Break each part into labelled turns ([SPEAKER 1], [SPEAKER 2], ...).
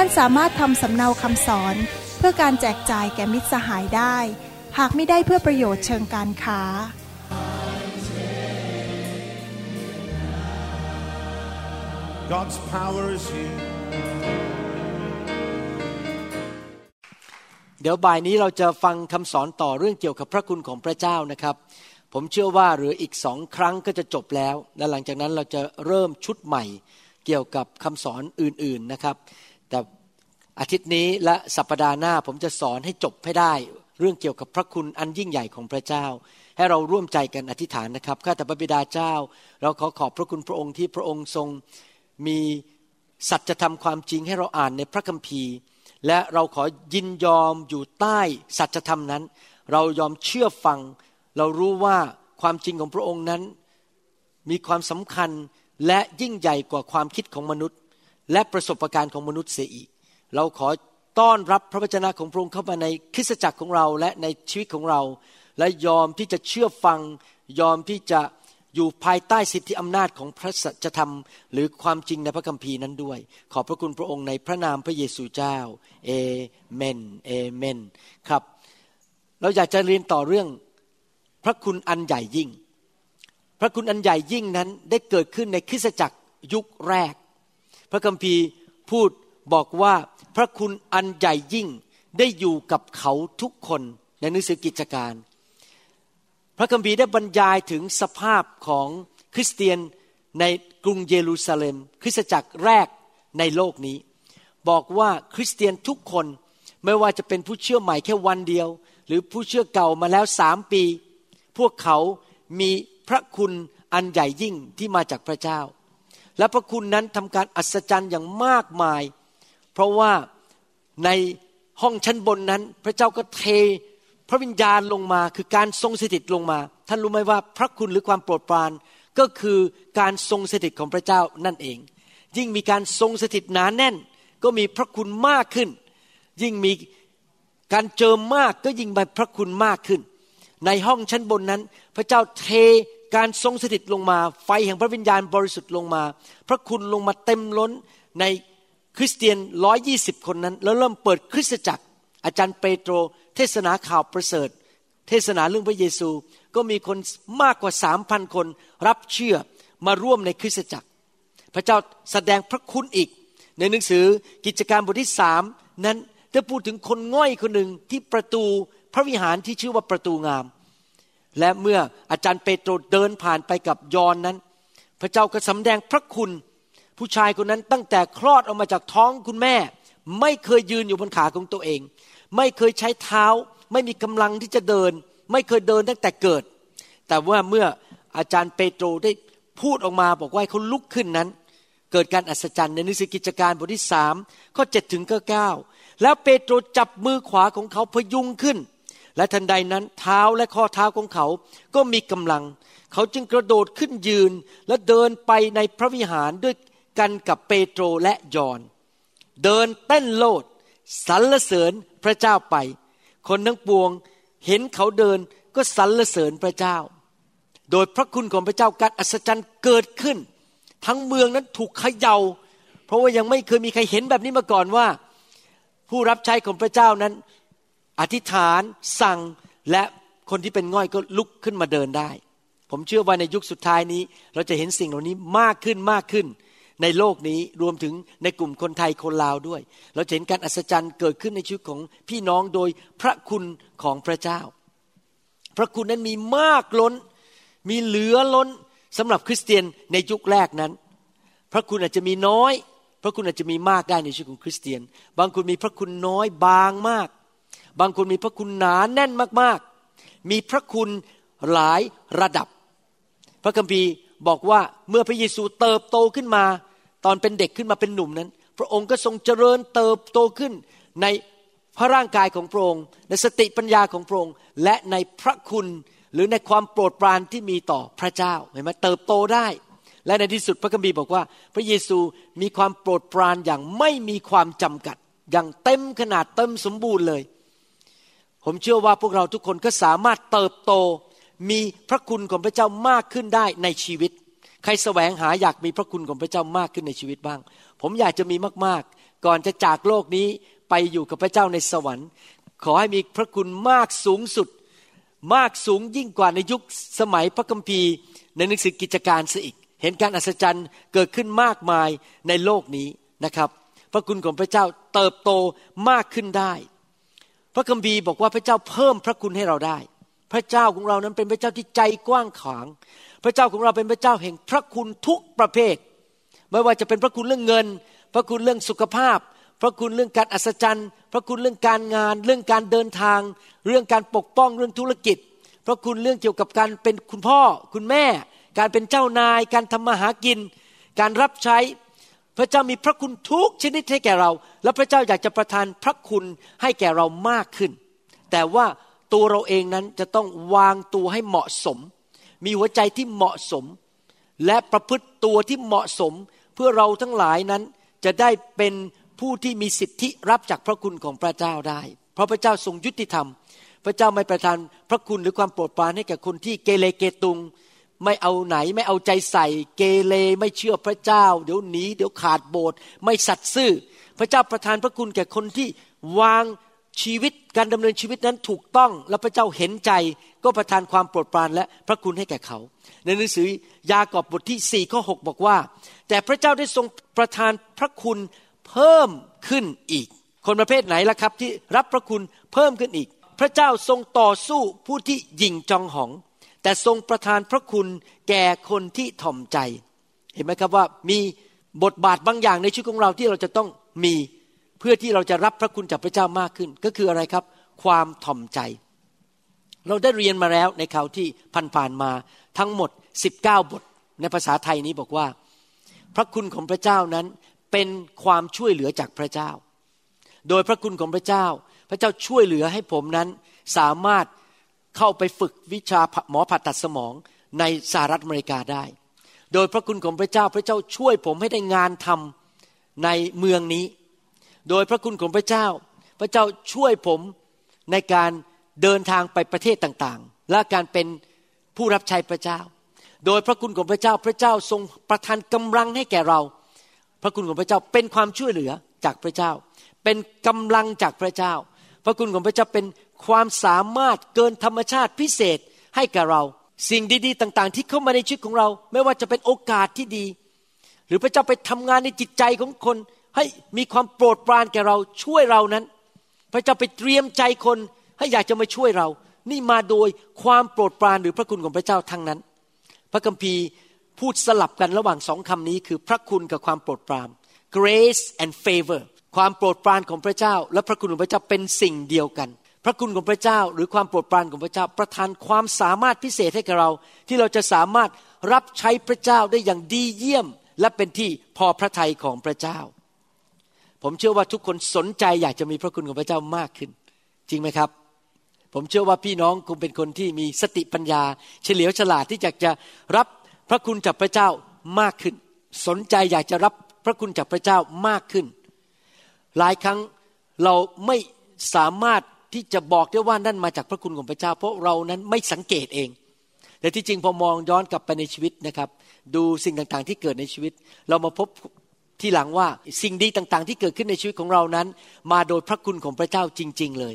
[SPEAKER 1] ท่านสามารถทำสำเนาคำสอน เพื่อการแจกจ่ายแก่มิตรสหายได้ หากไม่ได้เพื่อประโยชน์เชิงการค้า
[SPEAKER 2] God's power is here.
[SPEAKER 3] เดี๋ยวบ่ายนี้เราจะฟังคำสอนต่อเรื่องเกี่ยวกับพระคุณของพระเจ้านะครับ ผมเชื่อว่าเหลืออีกสองครั้งก็จะจบแล้ว และหลังจากนั้นเราจะเริ่มชุดใหม่เกี่ยวกับคำสอนอื่นๆนะครับ แต่อาทิตย์นี้และสัปดาห์หน้าผมจะสอนให้จบให้ได้ เรื่องเกี่ยวกับพระคุณอันยิ่งใหญ่ของพระเจ้า ให้เราร่วมใจกันอธิษฐานนะครับข้าแต่พระบิดาเจ้า เราขอขอบพระคุณพระองค์ที่พระองค์ทรงมีสัจธรรมความจริงให้เราอ่านในพระคัมภีร์ และเราขอยินยอมอยู่ใต้สัจธรรมนั้น เรายอมเชื่อฟัง เรารู้ว่าความจริงของพระองค์นั้น มีความสำคัญและยิ่งใหญ่กว่าความคิดของมนุษย์ และประสบการณ์ของมนุษย์เสียอีก เราขอต้อนรับพระวจนะของพระองค์เข้ามาในคริสตจักรของเราและในชีวิตของเรา และยอมที่จะเชื่อฟัง ยอมที่จะอยู่ภายใต้สิทธิอำนาจของพระสัจธรรม หรือความจริงในพระคัมภีร์นั้นด้วย ขอบพระคุณพระองค์ในพระนามพระเยซูเจ้าเอเมนเอเมนครับ เราอยากจะเรียนต่อเรื่องพระคุณอันใหญ่ยิ่ง พระคุณอันใหญ่ยิ่งนั้นได้เกิดขึ้นในคริสตจักรยุคแรก พระคัมภีร์พูดบอกว่าพระคุณอันใหญ่ยิ่งได้อยู่กับเขาทุกคนในหนังสือกิจการ พระคัมภีร์ได้บรรยายถึงสภาพของคริสเตียนในกรุงเยรูซาเล็ม คริสตจักรแรกในโลกนี้ บอกว่าคริสเตียนทุกคนไม่ว่าจะเป็นผู้เชื่อใหม่แค่วันเดียว หรือผู้เชื่อเก่ามาแล้วสามปี พวกเขามีพระคุณอันใหญ่ยิ่งที่มาจากพระเจ้า และพระคุณนั้นทำการอัศจรรย์อย่างมากมาย เพราะว่าในห้องชั้นบนนั้น พระเจ้าก็เทพระวิญญาณลงมาคือการทรงสถิตลงมา ท่านรู้ไหมว่าพระคุณหรือความโปรดปรานก็คือการทรงสถิตของพระเจ้านั่นเอง ยิ่งมีการทรงสถิตหนาแน่น ก็มีพระคุณมากขึ้น ยิ่งมีการเจิมมากก็ยิ่งมีพระคุณมากขึ้น ในห้องชั้นบนนั้น พระเจ้าเท การทรงสถิตลงมา ไฟแห่งพระวิญญาณบริสุทธิ์ลงมา พระคุณลงมาเต็มล้นในคริสเตียนร้อยี่สิบคนนั้น แล้วเริ่มเปิดคริสตจักร อาจารย์เปโตร เทศนาข่าวประเสริฐ เทศนาเรื่องพระเยซูก็มีคนมากกว่าสามพันคน รับเชื่อมาร่วมในคริสตจักร พระเจ้าแสดงพระคุณอีก ในหนังสือกิจการบทที่สามนั้นได้พูดถึงคนง่อยคนหนึ่งที่ประตูพระวิหารที่ชื่อว่าประตูงาม และเมื่ออาจารย์เปโตรเดินผ่านไปกับยอนนั้น พระเจ้าก็สำแดงพระคุณ ผู้ชายคนนั้นตั้งแต่คลอดออกมาจากท้องคุณแม่ ไม่เคยยืนอยู่บนขาของตัวเอง ไม่เคยใช้เท้า ไม่มีกำลังที่จะเดิน ไม่เคยเดินตั้งแต่เกิด แต่ว่าเมื่ออาจารย์เปโตรได้พูดออกมาบอกว่าให้เขาลุกขึ้นนั้น เกิดการอัศจรรย์ในหนังสือกิจการบทที่สามข้อเจ็ดถึงข้อเก้าแล้วเปโตรจับมือขวาของเขาพยุงขึ้น และทันใดนั้นเท้าและข้อเท้าของเขาก็มีกำลัง เขาจึงกระโดดขึ้นยืนและเดินไปในพระวิหารด้วยกันกับเปโตรและยอน เดินเต้นโลดสรรเสริญพระเจ้าไป คนทั้งปวงเห็นเขาเดินก็สรรเสริญพระเจ้า โดยพระคุณของพระเจ้าการอัศจรรย์เกิดขึ้น ทั้งเมืองนั้นถูกเขยา่า เพราะว่ายังไม่เคยมีใครเห็นแบบนี้มาก่อนว่า ผู้รับใช้ของพระเจ้านั้น อธิษฐานสั่งและคนที่เป็นง่อยก็ลุกขึ้นมาเดินได้ ผมเชื่อว่าในยุคสุดท้ายนี้ เราจะเห็นสิ่งเหล่านี้มากขึ้นมากขึ้น ในโลกนี้รวมถึงในกลุ่มคนไทยคนลาวด้วย เราจะเห็นการอัศจรรย์เกิดขึ้นในชีวิตของพี่น้องโดยพระคุณของพระเจ้า พระคุณนั้นมีมากล้น มีเหลือล้นสำหรับคริสเตียนในยุคแรกนั้น พระคุณอาจจะมีน้อย พระคุณอาจจะมีมากได้ในชีวิตของคริสเตียน บางคนมีพระคุณน้อยบางมาก บางคนมีพระคุณหนาแน่นมากๆ มีพระคุณหลายระดับ พระคัมภีร์บอกว่าเมื่อพระเยซูเติบโตขึ้นมา ตอนเป็นเด็กขึ้นมาเป็นหนุ่มนั้น พระองค์ก็ทรงเจริญเติบโตขึ้นในพระร่างกายของพระองค์ ในสติปัญญาของพระองค์ และในพระคุณหรือในความโปรดปรานที่มีต่อพระเจ้าเห็นไหมเติบโตได้ และในที่สุดพระคัมภีร์บอกว่า พระเยซูมีความโปรดปรานอย่างไม่มีความจำกัด อย่างเต็มขนาดเต็มสมบูรณ์เลย ผมเชื่อว่าพวกเราทุกคนก็สามารถเติบโตมีพระคุณของพระเจ้ามากขึ้นได้ในชีวิต ใครแสวงหาอยากมีพระคุณของพระเจ้ามากขึ้นในชีวิตบ้าง ผมอยากจะมีมากๆ ก่อนจะจากโลกนี้ไปอยู่กับพระเจ้าในสวรรค์ ขอให้มีพระคุณมากสูงสุด มากสูงยิ่งกว่าในยุคสมัยพระคัมภีร์ในหนังสือกิจการซะอีก เห็นการอัศจรรย์เกิดขึ้นมากมายในโลกนี้นะครับ พระคุณของพระเจ้าเติบโตมากขึ้นได้ พระคัมภีร์บอกว่าพระเจ้าเพิ่มพระคุณให้เราได้ พระเจ้าของเรานั้นเป็นพระเจ้าที่ใจกว้างขวาง พระเจ้าของเราเป็นพระเจ้าแห่งพระคุณทุกประเภท ไม่ว่าจะเป็นพระคุณเรื่องเงิน พระคุณเรื่องสุขภาพ พระคุณเรื่องการอัศจรรย์ พระคุณเรื่องการงาน เรื่องการเดินทาง เรื่องการปกป้องเรื่องธุรกิจ พระคุณเรื่องเกี่ยวกับการเป็นคุณพ่อ คุณแม่ การเป็นเจ้านาย การทำมาหากิน การรับใช้ พระเจ้ามีพระคุณทุกชนิดให้แก่เรา และพระเจ้าอยากจะประทานพระคุณให้แก่เรามากขึ้น แต่ว่าตัวเราเองนั้นจะต้องวางตัวให้เหมาะสม มีหัวใจที่เหมาะสม และประพฤติตัวที่เหมาะสม เพื่อเราทั้งหลายนั้นจะได้เป็นผู้ที่มีสิทธิรับจากพระคุณของพระเจ้าได้ เพราะพระเจ้าทรงยุติธรรม พระเจ้าไม่ประทานพระคุณหรือความโปรดปรานให้แก่คนที่เกเรเกตุง ไม่เอาไหนไม่เอาใจใส่ เกเรไม่เชื่อพระเจ้า เดี๋ยวหนีเดี๋ยวขาดโบสถ์ไม่สัตย์ซื่อ พระเจ้าประทานพระคุณแก่คนที่วางชีวิตการดำเนินชีวิตนั้นถูกต้องและพระเจ้าเห็นใจ ก็ประทานความโปรดปรานและพระคุณให้แก่เขา ในหนังสือยากอบบทที่4ข้อ6บอกว่า แต่พระเจ้าได้ทรงประทานพระคุณเพิ่มขึ้นอีก คนประเภทไหนล่ะครับที่รับพระคุณเพิ่มขึ้นอีก พระเจ้าทรงต่อสู้ผู้ที่ยิงจองหอง แต่ทรงประทานพระคุณแก่คนที่ถ่อมใจ เห็นไหมครับว่ามีบทบาทบางอย่างในชีวิตของเราที่เราจะต้องมีเพื่อที่เราจะรับพระคุณจากพระเจ้ามากขึ้น ก็คืออะไรครับ ความถ่อมใจ เราได้เรียนมาแล้วในข่าวที่ผ่านๆมาทั้งหมด 19 บทในภาษาไทยนี้บอกว่า พระคุณของพระเจ้านั้นเป็นความช่วยเหลือจากพระเจ้า โดยพระคุณของพระเจ้า พระเจ้าช่วยเหลือให้ผมนั้นสามารถ เข้าไปฝึกวิชาหมอผ่าตัดสมองในสหรัฐอเมริกาได้ โดยพระคุณของพระเจ้าพระเจ้าช่วยผมให้ได้งานทำในเมืองนี้ โดยพระคุณของพระเจ้า พระเจ้าช่วยผมในการเดินทางไปประเทศต่างๆ และการเป็นผู้รับใช้พระเจ้า โดยพระคุณของพระเจ้าพระเจ้าทรงประทานกำลังให้แก่เรา พระคุณของพระเจ้าเป็นความช่วยเหลือจากพระเจ้า เป็นกำลังจากพระเจ้า พระคุณของพระเจ้าเป็น ความสามารถเกินธรรมชาติพิเศษให้แก่เรา สิ่งดีๆ ต่างๆ ที่เข้ามาในชีวิตของเรา ไม่ว่าจะเป็นโอกาสที่ดี หรือพระเจ้าไปทำงานในจิตใจของคน ให้มีความโปรดปรานแก่เราช่วยเรานั้น พระเจ้าไปเตรียมใจคนให้อยากจะมาช่วยเรา นี่มาโดยความโปรดปรานหรือพระคุณของพระเจ้าทั้งนั้น พระคัมภีร์พูดสลับกันระหว่างสองคำนี้คือพระคุณกับความโปรดปราน grace and favor ความโปรดปรานของพระเจ้า และพระคุณของพระเจ้าเป็นสิ่งเดียวกัน ระคุณของพระเจ้าหรือความโปรดปรานของพระเจ้าประทานความสามารถพิเศษให้กับเรา ที่เราจะสามารถรับใช้พระเจ้าได้อย่างดีเยี่ยม และเป็นที่พอพระทัยของพระเจ้า ผมเชื่อว่าทุกคนสนใจอยากจะมีพระคุณของพระเจ้ามากขึ้น จริงไหมครับ ผมเชื่อว่าพี่น้องคงเป็นคนที่มีสติปัญญา เฉลียวฉลาดที่อยากจะรับพระคุณจากพระเจ้ามากขึ้น สนใจอยากจะรับพระคุณจากพระเจ้ามากขึ้น หลายครั้งเราไม่สามารถ ที่จะบอกได้ว่านั่นมาจากพระคุณของพระเจ้า เพราะเรานั้นไม่สังเกตเอง แต่ที่จริงพอมองย้อนกลับไปในชีวิตนะครับ ดูสิ่งต่างๆที่เกิดในชีวิต เรามาพบที่หลังว่าสิ่งดีต่างๆ ที่เกิดขึ้นในชีวิตของเรานั้น มาโดยพระคุณของพระเจ้าจริง ๆเลย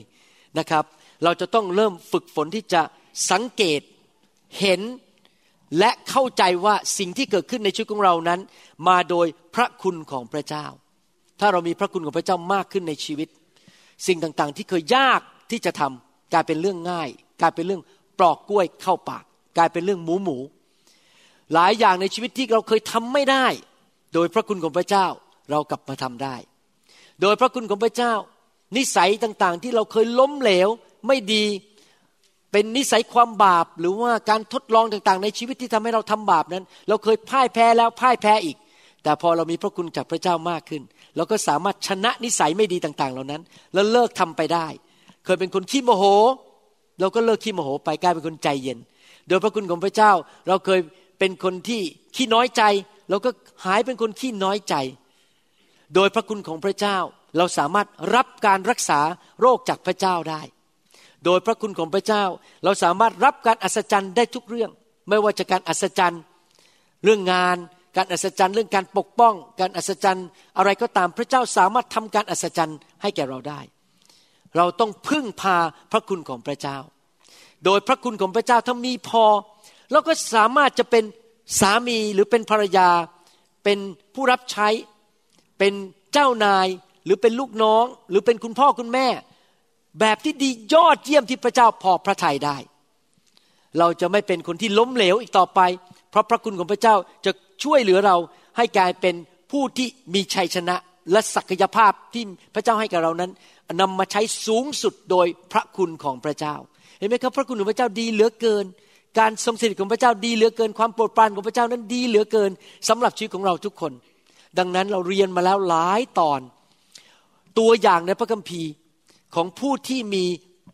[SPEAKER 3] นะครับ เราจะต้องเริ่มฝึกฝนที่จะสังเกตเห็นและเข้าใจว่าสิ่งที่เกิดขึ้นในชีวิตของเรานั้น มาโดยพระคุณของพระเจ้า ถ้าเรามีพระคุณของพระเจ้ามากขึ้นในชีวิต สิ่งต่างๆ ที่เคยยากที่จะทำกลายเป็นเรื่องง่าย กลายเป็นเรื่องปลอกกล้วยเข้าปาก กลายเป็นเรื่องหมูหมู หลายอย่างในชีวิตที่เราเคยทำไม่ได้ โดยพระคุณของพระเจ้าเรากลับมาทำได้ โดยพระคุณของพระเจ้า นิสัยต่างๆ ที่เราเคยล้มเหลวไม่ดีเป็นนิสัยความบาปหรือว่าการทดลองต่างๆ ในชีวิตที่ทำให้เราทำบาปนั้น เราเคยพ่ายแพ้แล้วพ่ายแพ้อีก แต่พอเรามีพระคุณจากพระเจ้ามากขึ้น เราก็สามารถชนะนิสัยไม่ดีต่าง ๆ เหล่านั้น แล้วเลิกทำไปได้ เคยเป็นคนขี้โมโห เราก็เลิกขี้โมโหไปกลายเป็นคนใจเย็น โดยพระคุณของพระเจ้าเราเคยเป็นคนที่ขี้น้อยใจ เราก็หายเป็นคนขี้น้อยใจ โดยพระคุณของพระเจ้าเราสามารถรับการรักษาโรคจากพระเจ้าได้ โดยพระคุณของพระเจ้าเราสามารถรับการอัศจรรย์ได้ทุกเรื่อง ไม่ว่าจะการอัศจรรย์ เรื่องงาน การอัศจรรย์เรื่องการปกป้อง การอัศจรรย์อะไรก็ตามพระเจ้าสามารถทำการอัศจรรย์ให้แก่เราได้ เราต้องพึ่งพาพระคุณของพระเจ้า โดยพระคุณของพระเจ้าถ้ามีพอเราก็สามารถจะเป็นสามีหรือเป็นภรรยา เป็นผู้รับใช้ เป็นเจ้านายหรือเป็นลูกน้อง หรือเป็นคุณพ่อคุณแม่ แบบที่ดียอดเยี่ยมที่พระเจ้าพอพระทัยได้ เราจะไม่เป็นคนที่ล้มเหลวอีกต่อไป เพราะพระคุณของพระเจ้าจะช่วยเหลือเราให้กลายเป็นผู้ที่มีชัยชนะและศักยภาพที่พระเจ้าให้กับเรานั้นนำมาใช้สูงสุดโดยพระคุณของพระเจ้า เห็นไหมครับ พระคุณของพระเจ้าดีเหลือเกิน การทรงสถิตของพระเจ้าดีเหลือเกิน ความโปรดปรานของพระเจ้านั้นดีเหลือเกินสำหรับชีวิตของเราทุกคน ดังนั้นเราเรียนมาแล้วหลายตอน ตัวอย่างในพระคัมภีร์ของผู้ที่มี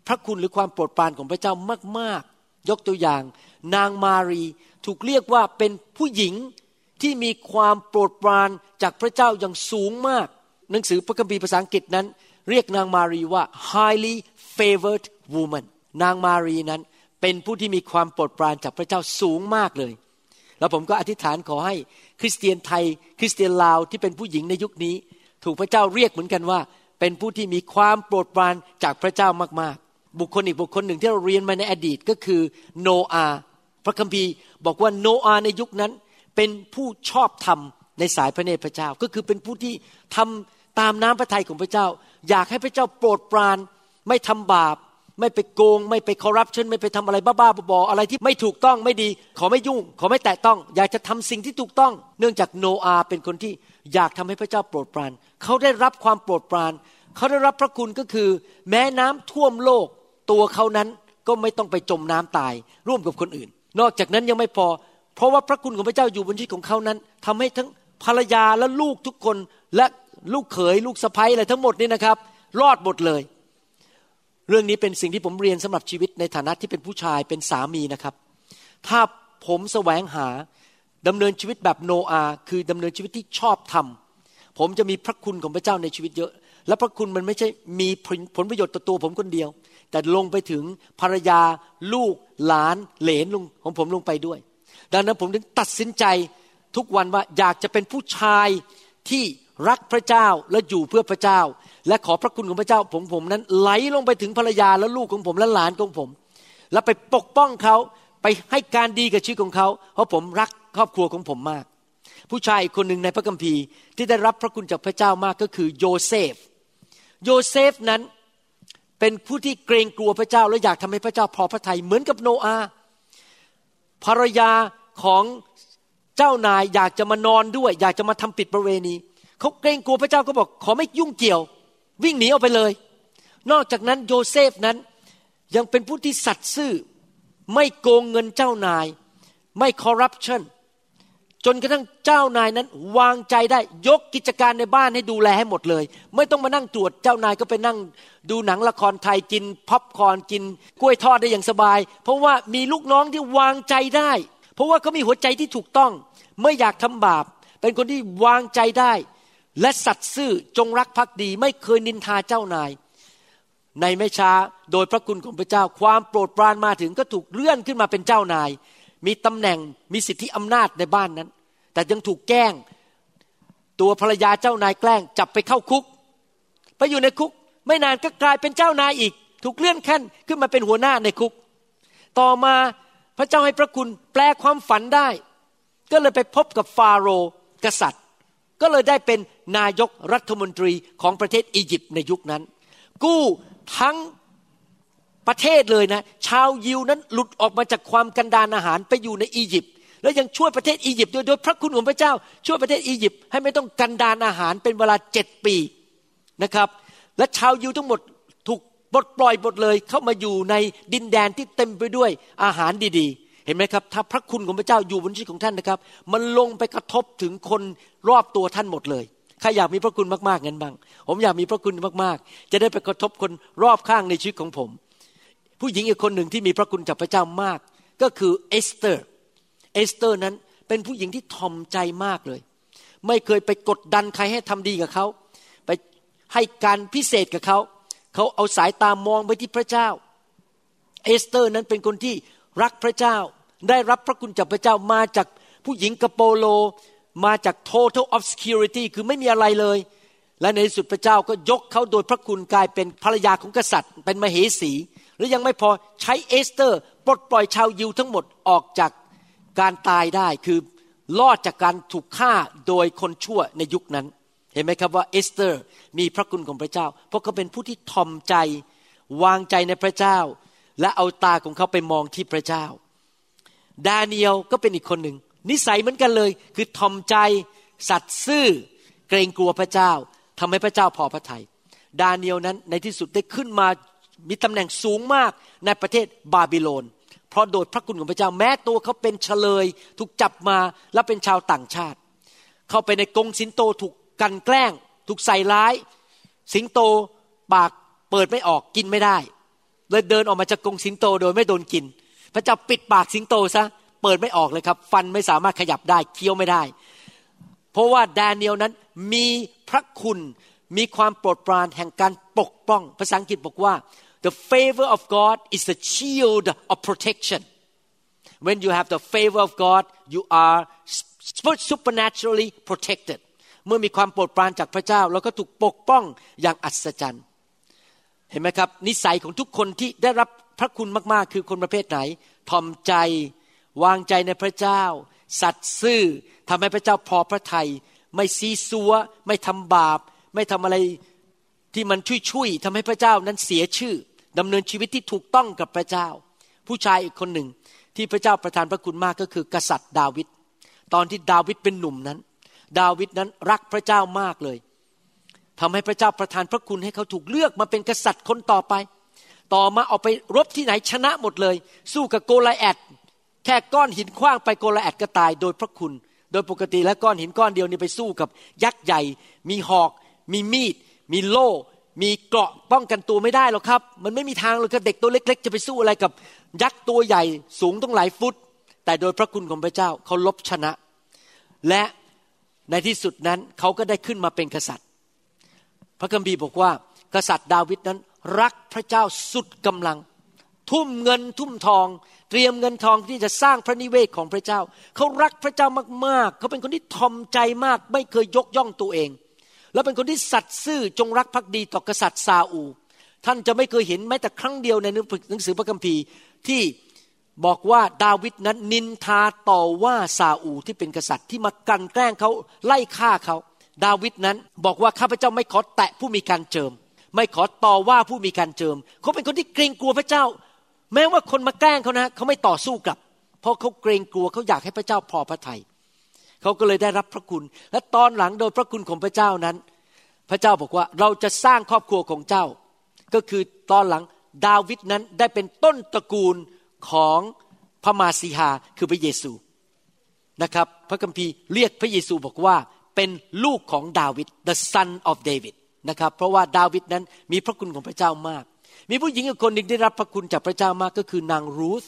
[SPEAKER 3] พระคุณหรือความโปรดปรานของพระเจ้ามาก ๆ ยกตัวอย่าง นางมารีถูกเรียกว่าเป็นผู้หญิงที่มีความโปรดปรานจากพระเจ้าอย่างสูงมาก หนังสือพระคัมภีร์ภาษาอังกฤษนั้น เรียกนางมารีว่า highly favored woman นางมารีนั้นเป็นผู้ที่มีความโปรดปรานจากพระเจ้าสูงมากเลย แล้วผมก็อธิษฐานขอให้คริสเตียนไทย คริสเตียนลาวที่เป็นผู้หญิงในยุคนี้ ถูกพระเจ้าเรียกเหมือนกันว่า เป็นผู้ที่มีความโปรดปรานจากพระเจ้ามากๆ บุคคลอีกบุคคลหนึ่งที่เราเรียนมาในอดีตก็คือโนอา พระคัมภีร์บอกว่าโนอาในยุคนั้น เป็นผู้ชอบธรรมในสายพระเนตรพระเจ้า ก็คือเป็นผู้ที่ทำตามน้ำพระทัยของพระเจ้า อยากให้พระเจ้าโปรดปราน ไม่ทำบาป ไม่ไปโกง ไม่ไปคอร์รัปชันไม่ไปทำอะไรบ้าๆบอๆอะไรที่ไม่ถูกต้องไม่ดี ขอไม่ยุ่ง ขอไม่แตะต้อง อยากจะทำสิ่งที่ถูกต้อง เนื่องจากโนอาเป็นคนที่อยากทำให้พระเจ้าโปรดปราน เขาได้รับความโปรดปราน เขาได้รับพระคุณก็คือ แม้น้ำท่วมโลก ตัวเขานั้นก็ไม่ต้องไปจมน้ำตายร่วมกับคนอื่น นอกจากนั้นยังไม่พอ เพราะว่าพระคุณของพระเจ้าอยู่บนชีวิตของเขานั้นทำให้ทั้งภรรยาและลูกทุกคนและลูกเขยลูกสะใภ้อะไรทั้งหมดนี่นะครับ รอดหมดเลย เรื่องนี้เป็นสิ่งที่ผมเรียนสำหรับชีวิตในฐานะที่เป็นผู้ชายเป็นสามีนะครับ ถ้าผมแสวงหาดำเนินชีวิตแบบโนอาคือดำเนินชีวิตที่ชอบทำผมจะมีพระคุณของพระเจ้าในชีวิตเยอะ และพระคุณมันไม่ใช่มีผลประโยชน์ต่อตัวผมคนเดียว แต่ลงไปถึงภรรยาลูกหลานเหลนลงของผมลงไปด้วย ดังนั้นผมถึงตัดสินใจทุกวันว่าอยากจะเป็นผู้ชายที่รักพระเจ้าและอยู่เพื่อพระเจ้า และขอพระคุณของพระเจ้าผมผมนั้นไหลลงไปถึงภรรยาและลูกของผมและหลานของผม แล้วไปปกป้องเขาไปให้การดีกับชีวิตของเขา เพราะผมรักครอบครัวของผมมาก ผู้ชายคนหนึ่งในพระคัมภีร์ที่ได้รับพระคุณจากพระเจ้ามากก็คือโยเซฟ โยเซฟนั้น เป็นผู้ที่เกรงกลัวพระเจ้า และอยากทำให้พระเจ้าพอพระทัยเหมือนกับโนอาห์ภรรยาของเจ้านายอยากจะมานอนด้วย อยากจะมาทำผิดประเวณีเขาเกรงกลัวพระเจ้าก็บอก ขอไม่ยุ่งเกี่ยว วิ่งหนีออกไปเลย นอกจากนั้นโยเซฟนั้นยังเป็นผู้ที่สัตย์ซื่อ ไม่โกงเงินเจ้านาย ไม่คอร์รัปชัน จนกระทั่งเจ้านายนั้นวางใจได้ยกกิจการในบ้านให้ดูแลให้หมดเลย ไม่ต้องมานั่งตรวจเจ้านายก็ไปนั่งดูหนังละครไทยกินพับคอนกินกล้วยทอดได้อย่างสบาย เพราะว่ามีลูกน้องที่วางใจได้ เพราะว่าเขามีหัวใจที่ถูกต้อง ไม่อยากทำบาป เป็นคนที่วางใจได้ และสัตย์ซื่อจงรักภักดี ไม่เคยนินทาเจ้านาย ในไม่ช้าโดยพระคุณของพระเจ้าความโปรดปรานมาถึงก็ถูกเลื่อนขึ้นมาเป็นเจ้านาย มีตำแหน่งมีสิทธิอำนาจในบ้านนั้น แต่ยังถูกแกล้ง ตัวภรรยาเจ้านายแกล้ง จับไปเข้าคุก ไปอยู่ในคุก ไม่นานก็กลายเป็นเจ้านายอีก ถูกเลื่อนขั้นขึ้นมาเป็นหัวหน้าในคุก ต่อมาพระเจ้าให้พระคุณแปลความฝันได้ ก็เลยไปพบกับฟาโรห์กษัตริย์ ก็เลยได้เป็นนายกรัฐมนตรีของประเทศอียิปต์ในยุคนั้น กู้ทั้ง ประเทศเลยนะ ชาวยิวนั้นหลุดออกมาจากความกันดานอาหารไปอยู่ในอียิปต์แล้วยังช่วยประเทศอียิปต์ด้วยโดยพระคุณของพระเจ้า ช่วยประเทศอียิปต์ให้ไม่ต้องกันดานอาหารเป็นเวลาเจ็ดปีนะครับ และชาวยิวทั้งหมดถูกปลดปล่อยหมดเลยเข้ามาอยู่ในดินแดนที่เต็มไปด้วยอาหารดีๆ เห็นไหมครับ ถ้าพระคุณของพระเจ้าอยู่บนชีวิตของท่านนะครับ มันลงไปกระทบถึงคนรอบตัวท่านหมดเลยใครอยากมีพระคุณมากๆงั้นบ้าง ผมอยากมีพระคุณมากๆ จะได้ไปกระทบคนรอบข้างในชีวิตของผม ผู้หญิงอีกคนหนึ่งที่มีพระคุณจากพระเจ้ามาก ก็คือเอสเตอร์ เอสเตอร์นั้นเป็นผู้หญิงที่ถ่อมใจมากเลย ไม่เคยไปกดดันใครให้ทำดีกับเขา ไปให้การพิเศษกับเขา เขาเอาสายตามองไปที่พระเจ้า เอสเตอร์นั้นเป็นคนที่รักพระเจ้า ได้รับพระคุณจากพระเจ้ามาจากผู้หญิงกระโปโล มาจาก total obscurity คือไม่มีอะไรเลย และในที่สุดพระเจ้าก็ยกเขาโดยพระคุณกลายเป็นภรรยาของกษัตริย์ เป็นมเหสี และยังไม่พอใช้เอสเตอร์ ปลดปล่อยชาวยิวทั้งหมดออกจากการตายได้คือรอดจากการถูกฆ่าโดยคนชั่วในยุคนั้น เห็นไหมครับว่าเอสเตอร์มีพระคุณของพระเจ้า เพราะเขาเป็นผู้ที่ถ่อมใจวางใจในพระเจ้า และเอาตาของเขาไปมองที่พระเจ้า ดาเนียลก็เป็นอีกคนหนึ่งนิสัยเหมือนกันเลย คือถ่อมใจสัตย์ซื่อเกรงกลัวพระเจ้าทำให้พระเจ้าพอพระทัยดาเนียลนั้นในที่สุดได้ขึ้นมา มีตำแหน่งสูงมากในประเทศบาบิโลน เพราะโดยพระคุณของพระเจ้าแม้ตัวเขาเป็นเฉลย ถูกจับมาและเป็นชาวต่างชาติ เข้าไปในกรงสิงโตถูกกันแกล้ง ถูกใส่ร้าย สิงโตปากเปิดไม่ออกกินไม่ได้ เลยเดินออกมาจากกรงสิงโตโดยไม่โดนกิน พระเจ้าปิดปากสิงโตซะเปิดไม่ออกเลยครับ ฟันไม่สามารถขยับได้เคี้ยวไม่ได้ เพราะว่าดาเนียลนั้นมีพระคุณมีความโปรดปรานแห่งการปกป้อง ภาษาอังกฤษบอกว่า the favor of God is the shield of protection when you have the favor of God you are supernaturally protected เมื่อมีความโปรดปรานจากพระเจ้าเราก็ถูกปกป้องอย่างอัศจรรย์ เห็นไหมครับ นิสัยของทุกคนที่ได้รับพระคุณมากๆ คือคนประเภทไหนทอมใจวางใจในพระเจ้า สัตย์ซื่อทำให้พระเจ้าพอพระทยัยไม่ซีซัวไม่ทำบาป ไม่ทำอะไรที่มันช่วยๆทำให้พระเจ้านั้นเสียชื่อ ดำเนินชีวิตที่ถูกต้องกับพระเจ้า ผู้ชายอีกคนหนึ่งที่พระเจ้าประทานพระคุณมากก็คือกษัตริย์ดาวิดตอนที่ดาวิดเป็นหนุ่มนั้น ดาวิดนั้นรักพระเจ้ามากเลยทำให้พระเจ้าประทานพระคุณให้เขาถูกเลือกมาเป็นกษัตริย์คนต่อไป ต่อมาออกไปรบที่ไหนชนะหมดเลย สู้กับโกลาแอดแค่ก้อนหินคว้างไปโกลาแอดก็ตายโดยพระคุณ โดยปกติแล้วก้อนหินก้อนเดียวนี่ไปสู้กับยักษ์ใหญ่ มีหอก มีมีด มีโล่ มีเกราะป้องกันตัวไม่ได้หรอกครับ มันไม่มีทางเลยก็เด็กตัวเล็ก ๆ จะไปสู้อะไรกับยักษ์ตัวใหญ่สูงต้องหลายฟุต แต่โดยพระคุณของพระเจ้าเขาลบชนะ และในที่สุดนั้นเขาก็ได้ขึ้นมาเป็นกษัตริย์ พระคัมภีร์บอกว่า กษัตริย์ดาวิดนั้น รักพระเจ้าสุดกำลัง ทุ่มเงินทุ่มทอง เตรียมเงินทองที่จะสร้างพระนิเวศของพระเจ้า เขารักพระเจ้ามากๆ เขาเป็นคนที่ทอมใจมาก ไม่เคยยกย่องตัวเอง แล้วเป็นคนที่สัตย์ซื่อจงรักภักดีต่อกษัตริย์ซาอู ท่านจะไม่เคยเห็นแม้แต่ครั้งเดียวในหนังสือพระคัมภีร์ที่บอกว่าดาวิดนั้นนินทาต่อว่าซาอูที่เป็นกษัตริย์ที่มากันแกล้งเขาไล่ฆ่าเขา ดาวิดนั้นบอกว่าข้าพเจ้าไม่ขอแตะผู้มีการเจิม ไม่ขอต่อว่าผู้มีการเจิม เขาเป็นคนที่เกรงกลัวพระเจ้า แม้ว่าคนมาแกล้งเขานะเขาไม่ต่อสู้กลับ เพราะเขาเกรงกลัวเขาอยากให้พระเจ้าพอพระทยัย เขาก็เลยได้รับพระคุณ และตอนหลังโดยพระคุณของพระเจ้านั้น พระเจ้าบอกว่าเราจะสร้างครอบครัวของเจ้า ก็คือตอนหลังดาวิดนั้นได้เป็นต้นตระกูลของพระมาสีหาคือพระเยซูนะครับ พระคัมภีร์เรียกพระเยซูบอกว่าเป็นลูกของดาวิด the son of David นะครับเพราะว่าดาวิดนั้นมีพระคุณของพระเจ้ามาก มีผู้หญิงอีกคนหนึ่งได้รับพระคุณจากพระเจ้ามากก็คือนางรูธ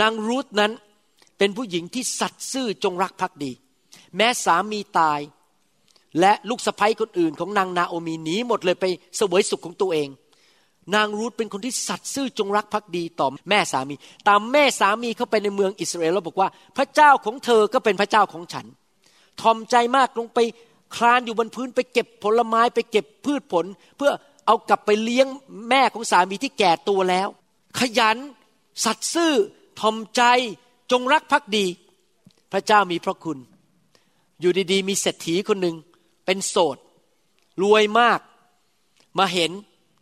[SPEAKER 3] นางรูธนั้นเป็นผู้หญิงที่สัตย์ซื่อจงรักภักดี แม้สามีตาย และลูกสะใภ้คนอื่นของนางนาโอมีหนีหมดเลยไปเสวยสุขของตัวเอง นางรูธเป็นคนที่สัตย์ซื่อจงรักภักดีต่อแม่สามี ตามแม่สามีเข้าไปในเมืองอิสราเอลแล้วบอกว่า พระเจ้าของเธอก็เป็นพระเจ้าของฉัน ทอมใจมากลงไปคลานอยู่บนพื้นไปเก็บผลไม้ไปเก็บพืชผล เพื่อเอากลับไปเลี้ยงแม่ของสามีที่แก่ตัวแล้ว ขยัน สัตย์ซื่อทอมใจจงรักภักดี พระเจ้ามีพระคุณ อยู่ดีๆ มีเศรษฐีคนหนึ่งเป็นโสด รวยมากมาเห็น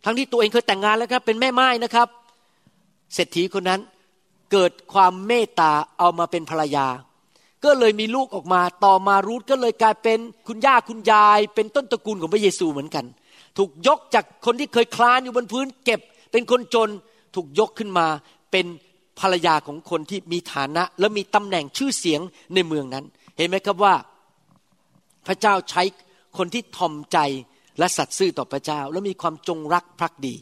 [SPEAKER 3] ทั้งที่ตัวเองเคยแต่งงานแล้วครับ เป็นแม่ไม้นะครับ เศรษฐีคนนั้นเกิดความเมตตาเอามาเป็นภรรยา ก็เลยมีลูกออกมาต่อมารูทก็เลยกลายเป็นคุณย่าคุณยาย เป็นต้นตระกูลของพระเยซูเหมือนกัน ถูกยกจากคนที่เคยคลานอยู่บนพื้นเก็บ เป็นคนจนถูกยกขึ้นมาเป็นภรรยาของคนที่มีฐานะ และมีตำแหน่งชื่อเสียงในเมืองนั้น เห็นไหมครับว่า พระเจ้าใช้คนที่ทอมใจและสัตย์ซื่อต่อพระเจ้า และมีความจงรักภักดี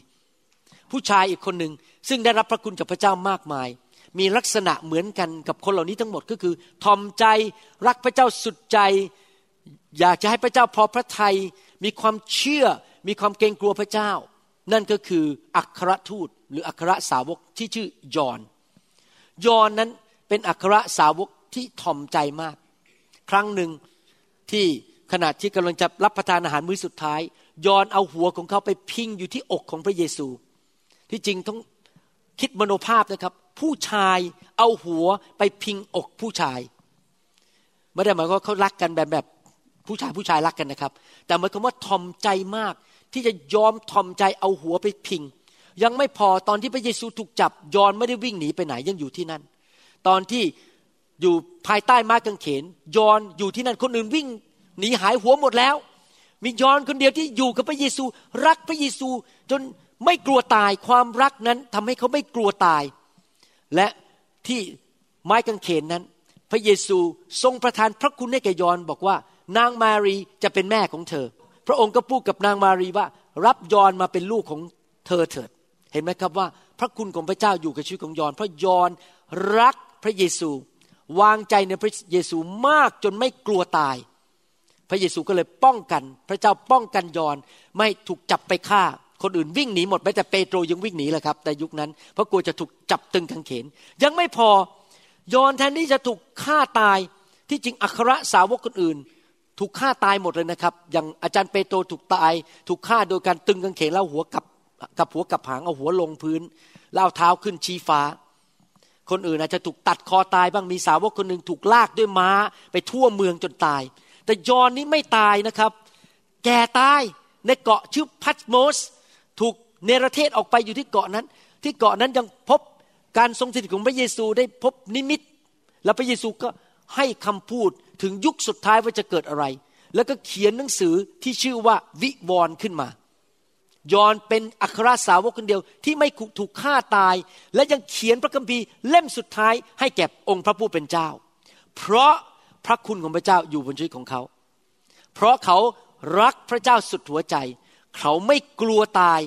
[SPEAKER 3] ผู้ชายอีกคนหนึ่งซึ่งได้รับพระคุณจากพระเจ้ามากมาย มีลักษณะเหมือนกันกับคนเหล่านี้ทั้งหมดก็คือทอมใจรักพระเจ้าสุดใจ อยากจะให้พระเจ้าพอพระทยัยมีความเชื่อ มีความเกรงกลัวพระเจ้า นั่นก็คืออัครทูตหรืออัครสาวกที่ชื่อยอน ยอนนั้นเป็นอัครสาวกที่ทอมใจมาก ครั้งหนึ่ง ที่ขณะที่กำลังจะรับประทานอาหารมื้อสุดท้าย ยอนเอาหัวของเขาไปพิงอยู่ที่อกของพระเยซู ที่จริงต้องคิดมโนภาพนะครับ ผู้ชายเอาหัวไปพิงอกผู้ชายไม่ได้หมายว่าเขารักกันแบบแบบผู้ชายผู้ชายรักกันนะครับ แต่หมายความว่าทอมใจมาก ที่จะยอมทอมใจเอาหัวไปพิง ยังไม่พอตอนที่พระเยซูถูกจับยอนไม่ได้วิ่งหนีไปไหนยังอยู่ที่นั่น ตอนที่ อยู่ภายใต้ม้ากางเขน ยอนอยู่ที่นั่นคนอื่นวิ่ง หนีหายหัวหมดแล้ว มียอนคนเดียวที่อยู่กับพระเยซู รักพระเยซูจนไม่กลัวตายความรักนั้นทำให้เขาไม่กลัวตาย และที่ไม้กางเขนนั้น พระเยซูทรงประทานพระคุณให้แก่ยอนบอกว่านางมารีจะเป็นแม่ของเธอ พระองค์ก็พูดกับนางมารีว่า รับยอนมาเป็นลูกของเธอเถิด เห็นไหมครับว่า พระคุณของพระเจ้าอยู่กับชีวิตของยอนเพราะยอนรักพระเยซู วางใจในพระเยซูมากจนไม่กลัวตาย พระเยซูก็เลยป้องกัน พระเจ้าป้องกันยอนไม่ถูกจับไปฆ่า คนอื่นวิ่งหนีหมดแม้แต่เปโตรยังวิ่งหนีเลยครับในยุคนั้นเพราะกลัวจะถูกจับตึงกางเขน ยังไม่พอยอนแทนที่จะถูกฆ่าตายที่จริงอัครสาวกคนอื่น ถูกฆ่าตายหมดเลยนะครับ อย่างอาจารย์เปโตรถูกตาย ถูกฆ่าโดยการตึงกางเขนแล้วหัวกับกับหัวกับหางเอาหัวลงพื้นแล้วเอาเท้าขึ้นชี้ฟ้า คนอื่นอาจจะถูกตัดคอตายบ้างมีสาวกคนหนึ่งถูกลากด้วยม้า ไปทั่วเมืองจนตาย แต่ยอนนี้ไม่ตายนะครับ แก่ตายในเกาะชื่อพัตโมส ถูกเนรเทศออกไปอยู่ที่เกาะนั้น ที่เกาะนั้นยังพบการทรงสถิตของพระเยซูได้พบนิมิต แล้วพระเยซูก็ให้คำพูดถึงยุคสุดท้ายว่าจะเกิดอะไร แล้วก็เขียนหนังสือที่ชื่อว่าวิวรณ์ขึ้นมา ยอนเป็นอัครสาวกคนเดียวที่ไม่ถูกฆ่าตาย และยังเขียนพระคัมภีร์เล่มสุดท้ายให้แก่องค์พระผู้เป็นเจ้า เพราะพระคุณของพระเจ้าอยู่บนชีวิตของเขา เพราะเขารักพระเจ้าสุดหัวใจ เขาไม่กลัวตาย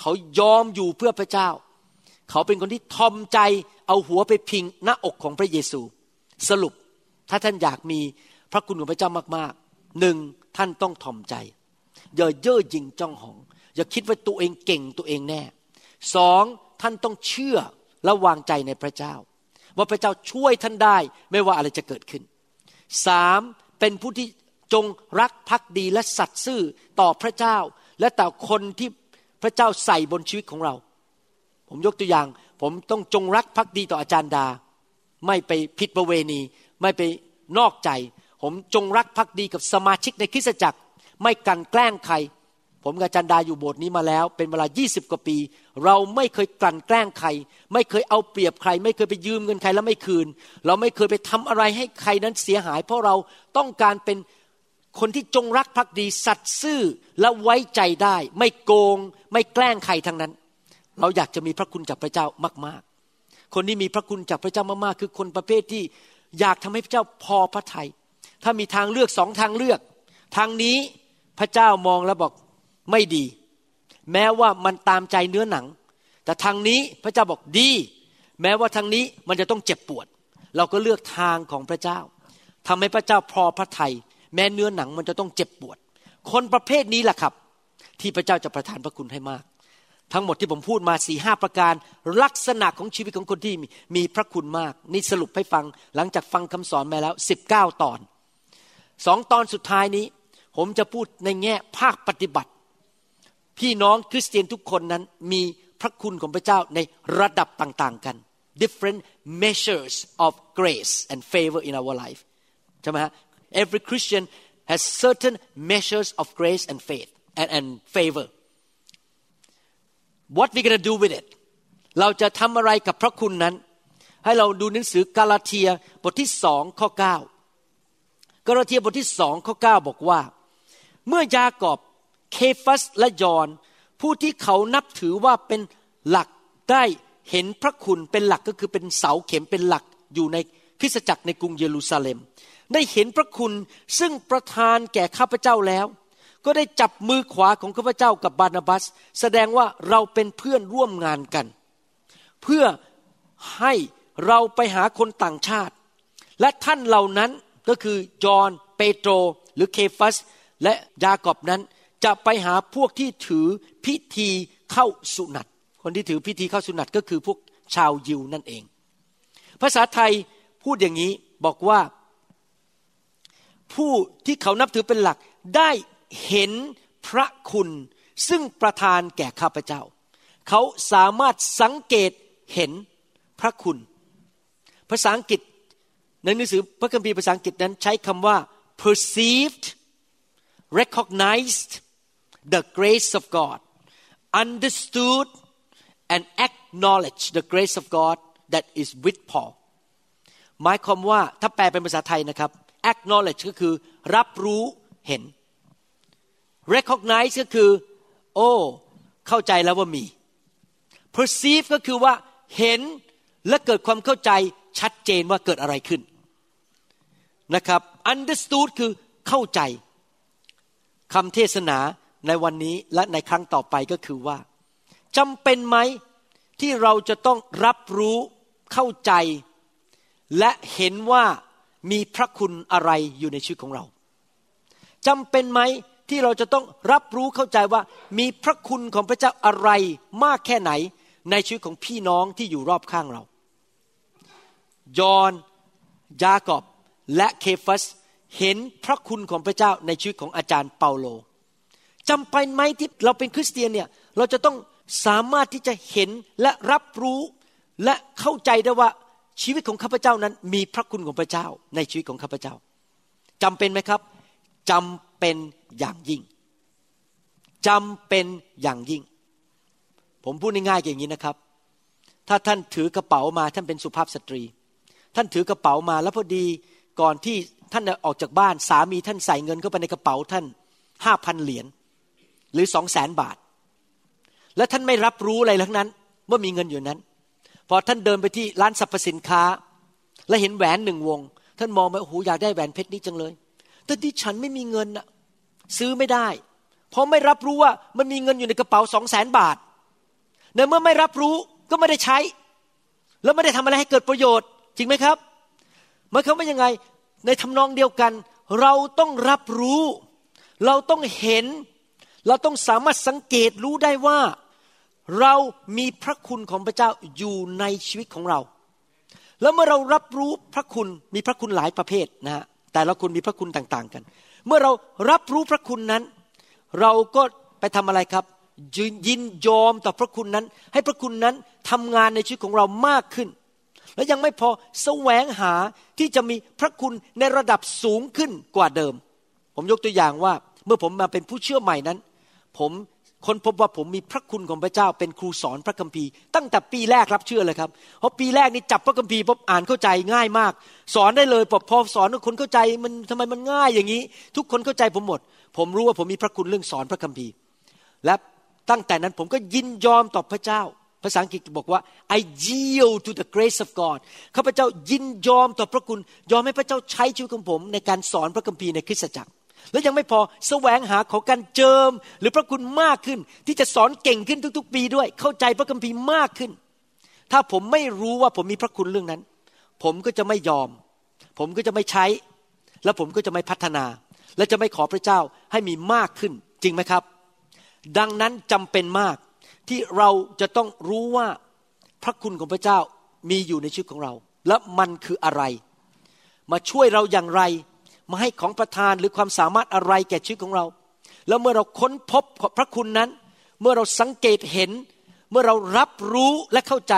[SPEAKER 3] เขายอมอยู่เพื่อพระเจ้า เขาเป็นคนที่ทอมใจเอาหัวไปพิงหน้าอกของพระเยซู สรุปถ้าท่านอยากมีพระคุณของพระเจ้ามากๆหนึ่งท่านต้องทอมใจอย่าเย่อหยิ่งจ้องหอง อย่าคิดว่าตัวเองเก่งตัวเองแน่สองท่านต้องเชื่อและวางใจในพระเจ้า ว่าพระเจ้าช่วยท่านได้ไม่ว่าอะไรจะเกิดขึ้นสามเป็นผู้ที่จงรักภักดีและสัตย์ซื่อต่อพระเจ้า และต่อคนที่พระเจ้าใส่บนชีวิตของเรา ผมยกตัวอย่าง ผมต้องจงรักภักดีต่ออาจารย์ดา ไม่ไปผิดประเวณี ไม่ไปนอกใจ ผมจงรักภักดีกับสมาชิกในคริสตจักร ไม่กันแกล้งใคร ผมกับจันดาอยู่โบสถ์นี้มาแล้วเป็นเวลา 20 กว่าปี เราไม่เคยกลั่นแกล้งใคร ไม่เคยเอาเปรียบใคร ไม่เคยไปยืมเงินใครแล้วไม่คืน เราไม่เคยไปทำอะไรให้ใครนั้นเสียหาย เพราะเราต้องการเป็นคนที่จงรักภักดีสัตย์ซื่อและไว้ใจได้ ไม่โกง ไม่แกล้งใครทั้งนั้น เราอยากจะมีพระคุณจากพระเจ้ามาก ๆ คนที่มีพระคุณจากพระเจ้ามากๆ คือคนประเภทที่อยากทำให้พระเจ้าพอพระทยัยถ้ามีทางเลือกสองทางเลือก ทางนี้พระเจ้ามองแล้วบอก ไม่ดี แม้ว่ามันตามใจเนื้อหนัง แต่ทางนี้พระเจ้าบอกดี แม้ว่าทางนี้มันจะต้องเจ็บปวด เราก็เลือกทางของพระเจ้าทำให้พระเจ้าพอพระทยัยแม้เนื้อหนังมันจะต้องเจ็บปวด คนประเภทนี้แหละครับ ที่พระเจ้าจะประทานพระคุณให้มาก ทั้งหมดที่ผมพูดมาสี่ห้าประการ ลักษณะของชีวิตของคนที่มีพระคุณมาก นี่สรุปให้ฟังหลังจากฟังคำสอนมาแล้วสิบเก้าตอนสองตอนสุดท้ายนี้ ผมจะพูดในแง่ภาคปฏิบัติ พี่น้องคริสเตียนทุกคนนั้นมีพระคุณของพระเจ้าในระดับต่าง ๆ กัน different measures of grace and favor in our life ใช่ไหมฮะ every Christian has certain measures of grace and faith and and favor what we gonna do with it เราจะทำอะไรกับพระคุณนั้น ให้เราดูหนังสือกาลาเทียบทที่สองข้อ9กาลาเทียบทที่สองข้อ9บอกว่า เมื่อยากอบ เคฟัสและยอนผู้ที่เขานับถือว่าเป็นหลักได้เห็นพระคุณเป็นหลักก็คือเป็นเสาเข็มเป็นหลักอยู่ในคริสตจักรในกรุงเยรูซาเล็ม ได้เห็นพระคุณซึ่งประทานแก่ข้าพเจ้าแล้ว ก็ได้จับมือขวาของข้าพเจ้ากับบานาบัส แสดงว่าเราเป็นเพื่อนร่วมงานกัน เพื่อให้เราไปหาคนต่างชาติ และท่านเหล่านั้นก็คือจอห์นเปโตร หรือเคฟัส และยากอบนั้น จะไปหาพวกที่ถือพิธีเข้าสุนัตคนที่ถือพิธีเข้าสุนัตก็คือพวกชาวยิวนั่นเอง ภาษาไทยพูดอย่างนี้บอกว่า ผู้ที่เขานับถือเป็นหลักได้เห็นพระคุณซึ่งประทานแก่ข้าพเจ้า เขาสามารถสังเกตเห็นพระคุณ ภาษาอังกฤษในหนังสือพระคัมภีร์ภาษาอังกฤษนั้นใช้คำว่า perceived recognized the grace of God understood and acknowledged the grace of God that is with Paul หมายความว่าถ้าแปลเป็นภาษาไทยนะครับ acknowledge ก็คือรับรู้เห็น recognize ก็คือ โอ้ เข้าใจแล้วว่ามี perceive ก็คือว่าเห็นและเกิดความเข้าใจชัดเจนว่าเกิดอะไรขึ้นนะครับ understood คือเข้าใจคำเทศนา ในวันนี้และในครั้งต่อไปก็คือว่าจำเป็นไหมที่เราจะต้องรับรู้เข้าใจ และเห็นว่ามีพระคุณอะไรอยู่ในชีวิตของเราจำเป็นไหมที่เราจะต้องรับรู้เข้าใจว่ามีพระคุณของพระเจ้าอะไรมากแค่ไหนในชีวิตของพี่น้องที่อยู่รอบข้างเรา ยอนยากอบและเคฟัสเห็นพระคุณของพระเจ้าในชีวิตของอาจารย์เปาโล จำเป็นไหมที่เราเป็นคริสเตียนเนี่ยเราจะต้องสามารถที่จะเห็นและรับรู้และเข้าใจได้ว่าชีวิตของข้าพเจ้านั้น มีพระคุณของพระเจ้าในชีวิตของข้าพเจ้าจำเป็นไหมครับจำเป็นอย่างยิ่งจำเป็นอย่างยิ่ง ผมพูดง่ายๆอย่างนี้นะครับ ถ้าท่านถือกระเป๋ามาท่านเป็นสุภาพสตรี ท่านถือกระเป๋ามาแล้วพอดีก่อนที่ท่านออกจากบ้านสามีท่านใส่เงินเข้าไปในกระเป๋าท่านห้าพันเหรียญ หรือสองแสนบาท และท่านไม่รับรู้อะไรทั้งนั้นว่ามีเงินอยู่นั้น พอท่านเดินไปที่ร้านสรรพสินค้า และเห็นแหวนหนึ่งวง ท่านมองไปโอ้โหอยากได้แหวนเพชรนี้จังเลย แต่ที่ฉันไม่มีเงินอะซื้อไม่ได้ เพราะไม่รับรู้ว่ามันมีเงินอยู่ในกระเป๋าสองแสนบาทในเมื่อไม่รับรู้ก็ไม่ได้ใช้ แล้วไม่ได้ทำอะไรให้เกิดประโยชน์ จริงไหมครับหมายความว่ายังไงในทำนองเดียวกัน เราต้องรับรู้ เราต้องเห็น เราต้องสามารถสังเกตรู้ได้ว่า เรามีพระคุณของพระเจ้าอยู่ในชีวิตของเรา แล้วเมื่อเรารับรู้พระคุณมีพระคุณหลายประเภทนะฮะแต่ละคุณมีพระคุณต่างๆกัน เมื่อเรารับรู้พระคุณนั้น เราก็ไปทำอะไรครับยินยอมต่อพระคุณนั้น ให้พระคุณนั้นทำงานในชีวิตของเรามากขึ้น และยังไม่พอแสวงหาที่จะมีพระคุณในระดับสูงขึ้นกว่าเดิม ผมยกตัวอย่างว่าเมื่อผมมาเป็นผู้เชื่อใหม่นั้น ผมคนพบว่าผมมีพระคุณของพระเจ้าเป็นครูสอนพระคัมภีร์ ตั้งแต่ปีแรกรับเชื่อเลยครับเพราะปีแรกนี่จับพระคัมภีร์พบอ่านเข้าใจง่ายมาก สอนได้เลยพอสอนคนเข้าใจมันทำไมมันง่ายอย่างนี้ ทุกคนเข้าใจผมหมด ผมรู้ว่าผมมีพระคุณเรื่องสอนพระคัมภีร์ และตั้งแต่นั้นผมก็ยินยอมต่อพระเจ้า ภาษาอังกฤษบอกว่า I yield to the grace of God ข้าพเจ้ายินยอมต่อพระคุณ ยอมให้พระเจ้าใช้ชีวิตของผม ในการสอนพระคัมภีร์ในคริสตจักร แล้วยังไม่พอแสวงหาขอการเจิม หรือพระคุณมากขึ้น ที่จะสอนเก่งขึ้นทุก ๆ ปีด้วย เข้าใจพระคัมภีร์มากขึ้น ถ้าผมไม่รู้ว่าผมมีพระคุณเรื่องนั้น ผมก็จะไม่ยอม ผมก็จะไม่ใช้ แล้วผมก็จะไม่พัฒนา และจะไม่ขอพระเจ้าให้มีมากขึ้น จริงไหมครับ ดังนั้นจำเป็นมากที่เราจะต้องรู้ว่าพระคุณของพระเจ้ามีอยู่ในชีวิตของเรา และมันคืออะไร มาช่วยเราอย่างไร มาให้ของประทานหรือความสามารถอะไรแก่ชีวิตของเรา แล้วเมื่อเราค้นพบพระคุณนั้น เมื่อเราสังเกตเห็น เมื่อเรารับรู้และเข้าใจ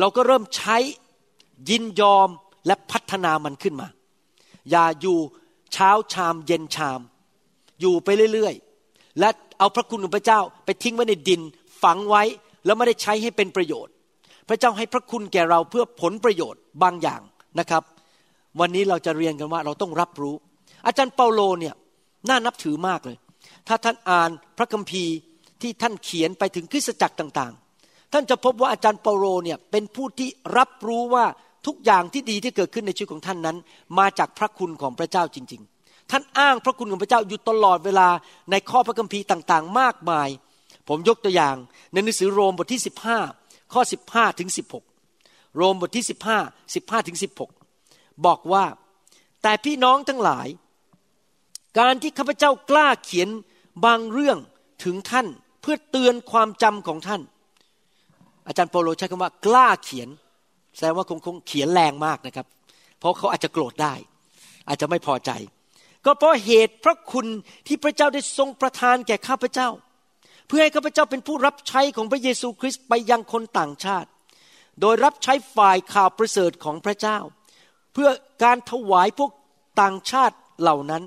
[SPEAKER 3] เราก็เริ่มใช้ยินยอมและพัฒนามันขึ้นมา อย่าอยู่เช้าชามเย็นชาม อยู่ไปเรื่อยๆ และเอาพระคุณของพระเจ้าไปทิ้งไว้ในดินฝังไว้แล้วไม่ได้ใช้ให้เป็นประโยชน์ พระเจ้าให้พระคุณแก่เราเพื่อผลประโยชน์บางอย่างนะครับ วันนี้เราจะเรียนกันว่าเราต้องรับรู้ อาจารย์เปาโลเนี่ยน่านับถือมากเลย ถ้าท่านอ่านพระคัมภีร์ที่ท่านเขียนไปถึงคริสตจักรต่างๆ ท่านจะพบว่าอาจารย์เปาโลเนี่ยเป็นผู้ที่รับรู้ว่าทุกอย่างที่ดีที่เกิดขึ้นในชีวิตของท่านนั้น มาจากพระคุณของพระเจ้าจริง ๆ ท่านอ้างพระคุณของพระเจ้าอยู่ตลอดเวลาในข้อพระคัมภีร์ต่างๆ มากมาย ผมยกตัวอย่างในหนังสือโรมบทที่ 15 ข้อ 15ถึง16 โรมบทที่ 15 15ถึง16 บอกว่า แต่พี่น้องทั้งหลาย การที่ข้าพเจ้ากล้าเขียนบางเรื่องถึงท่านเพื่อเตือนความจำของท่าน อาจารย์โปโลใช้คำว่ากล้าเขียน แสดงว่าคงคงเขียนแรงมากนะครับ เพราะเขาอาจจะโกรธได้ อาจจะไม่พอใจ ก็เพราะเหตุพระคุณที่พระเจ้าได้ทรงประทานแก่ข้าพเจ้า เพื่อให้ข้าพเจ้าเป็นผู้รับใช้ของพระเยซูคริสต์ไปยังคนต่างชาติ โดยรับใช้ฝ่ายข่าวประเสริฐของพระเจ้า เพื่อการถวายพวกต่างชาติเหล่านั้น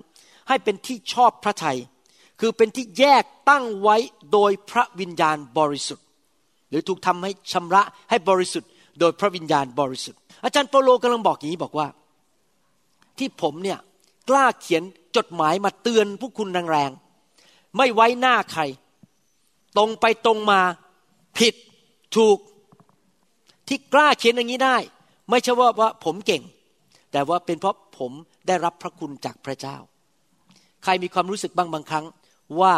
[SPEAKER 3] ให้เป็นที่ชอบพระทัยคือเป็นที่แยกตั้งไว้โดยพระวิญญาณบริสุทธิ์ หรือถูกทำให้ชำระให้บริสุทธิ์ โดยพระวิญญาณบริสุทธิ์ อาจารย์เปโลกำลังบอกอย่างนี้บอกว่า ที่ผมเนี่ยกล้าเขียนจดหมายมาเตือนผู้คุณแรงๆไม่ไว้หน้าใคร ตรงไปตรงมาผิดถูก ที่กล้าเขียนอย่างนี้ได้ ไม่ใช่ว่าว่าผมเก่ง แต่ว่าเป็นเพราะผมได้รับพระคุณจากพระเจ้า ใครมีความรู้สึกบ้างบางครั้ง ว่า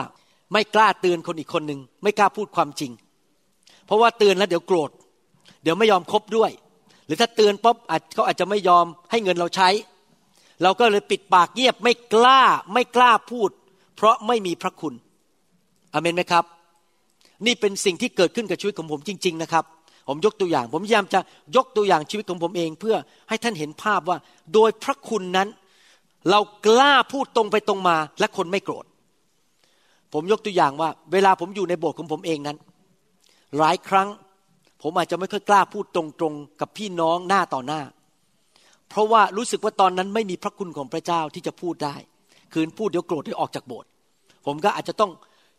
[SPEAKER 3] ไม่กล้าเตือนคนอีกคนหนึ่งไม่กล้าพูดความจริง เพราะว่าเตือนแล้วเดี๋ยวโกรธ เดี๋ยวไม่ยอมคบด้วย หรือถ้าเตือนป๊บเขาอาจจะไม่ยอมให้เงินเราใช้ เราก็เลยปิดปากเงียบไม่กล้าไม่กล้าพูด เพราะไม่มีพระคุณอเมนไหมครับ นี่เป็นสิ่งที่เกิดขึ้นกับชีวิตของผมจริง ๆ นะครับผมยกตัวอย่าง ผมพยายามจะยกตัวอย่างชีวิตของผมเอง เพื่อให้ท่านเห็นภาพว่า โดยพระคุณนั้น เรากล้าพูดตรงไปตรงมา และคนไม่โกรธ ผมยกตัวอย่างว่า เวลาผมอยู่ในโบสถ์ของผมเองนั้น หลายครั้ง ผมอาจจะไม่ค่อยกล้าพูดตรงๆ กับพี่น้องหน้าต่อหน้า เพราะว่ารู้สึกว่าตอนนั้นไม่มีพระคุณของพระเจ้าที่จะพูดได้ คืนพูดเดี๋ยวโกรธได้ออกจากโบสถ์ผมก็อาจจะต้อง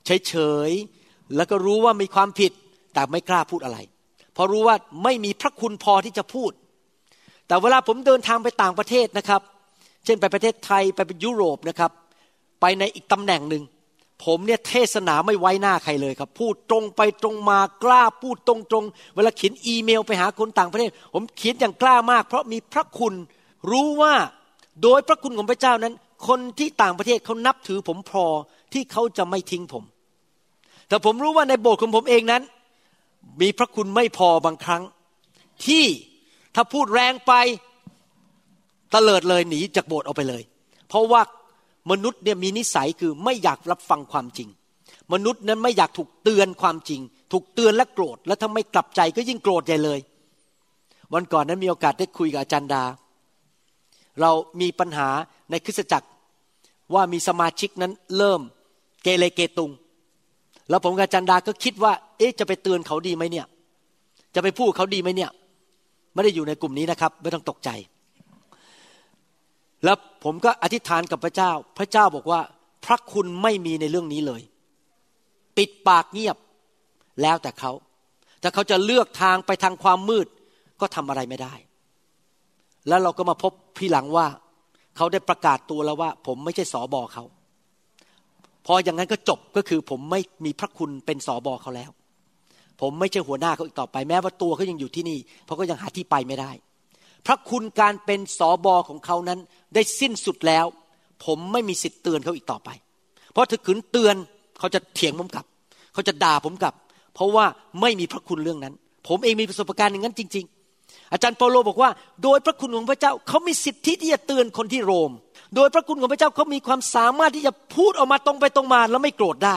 [SPEAKER 3] เฉยๆแล้วก็รู้ว่ามีความผิดแต่ไม่กล้าพูดอะไร เพราะรู้ว่าไม่มีพระคุณพอที่จะพูด แต่เวลาผมเดินทางไปต่างประเทศนะครับ เช่นไปประเทศไทยไปไปยุโรปนะครับ ไปในอีกตำแหน่งหนึ่งผมเนี่ยเทศนาไม่ไว้หน้าใครเลยครับ พูดตรงไปตรงมากล้าพูดตรงๆ เวลาเขียนอีเมลไปหาคนต่างประเทศ ผมเขียนอย่างกล้ามาก เพราะมีพระคุณรู้ว่าโดยพระคุณของพระเจ้านั้น คนที่ต่างประเทศเขานับถือผมพอที่เขาจะไม่ทิ้งผม แต่ผมรู้ว่าในโบสถ์ของผมเองนั้น มีพระคุณไม่พอบางครั้ง ที่ถ้าพูดแรงไป ตเลิดเลยหนีจากโบสถ์ออกไปเลย เพราะว่ามนุษย์เนี่ยมีนิสัยคือไม่อยากรับฟังความจริง มนุษย์นั้นไม่อยากถูกเตือนความจริง ถูกเตือนและโกรธ แล้วถ้าไม่กลับใจก็ยิ่งโกรธใหญ่เลย วันก่อนนั้นมีโอกาสได้คุยกับอาจารย์ดา เรามีปัญหาในคริสตจักรว่ามีสมาชิกนั้นเริ่มเกเรเกตุง แล้วผมกับอาจารย์ดาก็คิดว่า เอ๊ะจะไปเตือนเขาดีไหมเนี่ย จะไปพูดเขาดีไหมเนี่ย ไม่ได้อยู่ในกลุ่มนี้นะครับ ไม่ต้องตกใจ แล้วผมก็อธิษฐานกับพระเจ้า พระเจ้าบอกว่า พระคุณไม่มีในเรื่องนี้เลย ปิดปากเงียบแล้วแต่เขา ถ้าเขาจะเลือกทางไปทางความมืดก็ทำอะไรไม่ได้ แล้วเราก็มาพบพี่หลังว่า เขาได้ประกาศตัวแล้วว่า ผมไม่ใช่สอบอเขา พออย่างนั้นก็จบก็คือผมไม่มีพระคุณเป็นสอบอเขาแล้ว ผมไม่ใช่หัวหน้าเขาอีกต่อไปแม้ว่าตัวเขายังอยู่ที่นี่เพราะก็ยังหาที่ไปไม่ได้ พระคุณการเป็นสอบอของเขานั้นได้สิ้นสุดแล้ว ผมไม่มีสิทธิ์เตือนเขาอีกต่อไป เพราะถ้าขืนเตือนเขาจะเถียงผมกลับ เขาจะด่าผมกลับ เพราะว่าไม่มีพระคุณเรื่องนั้น ผมเองมีประสบการณ์อย่างนั้นจริง ๆ อาจารย์เปาโลบอกว่า โดยพระคุณของพระเจ้าเขามีสิทธิที่จะเตือนคนที่โรม โดยพระคุณของพระเจ้าเขามีความสามารถที่จะพูดออกมาตรงไปตรงมาแล้วไม่โกรธได้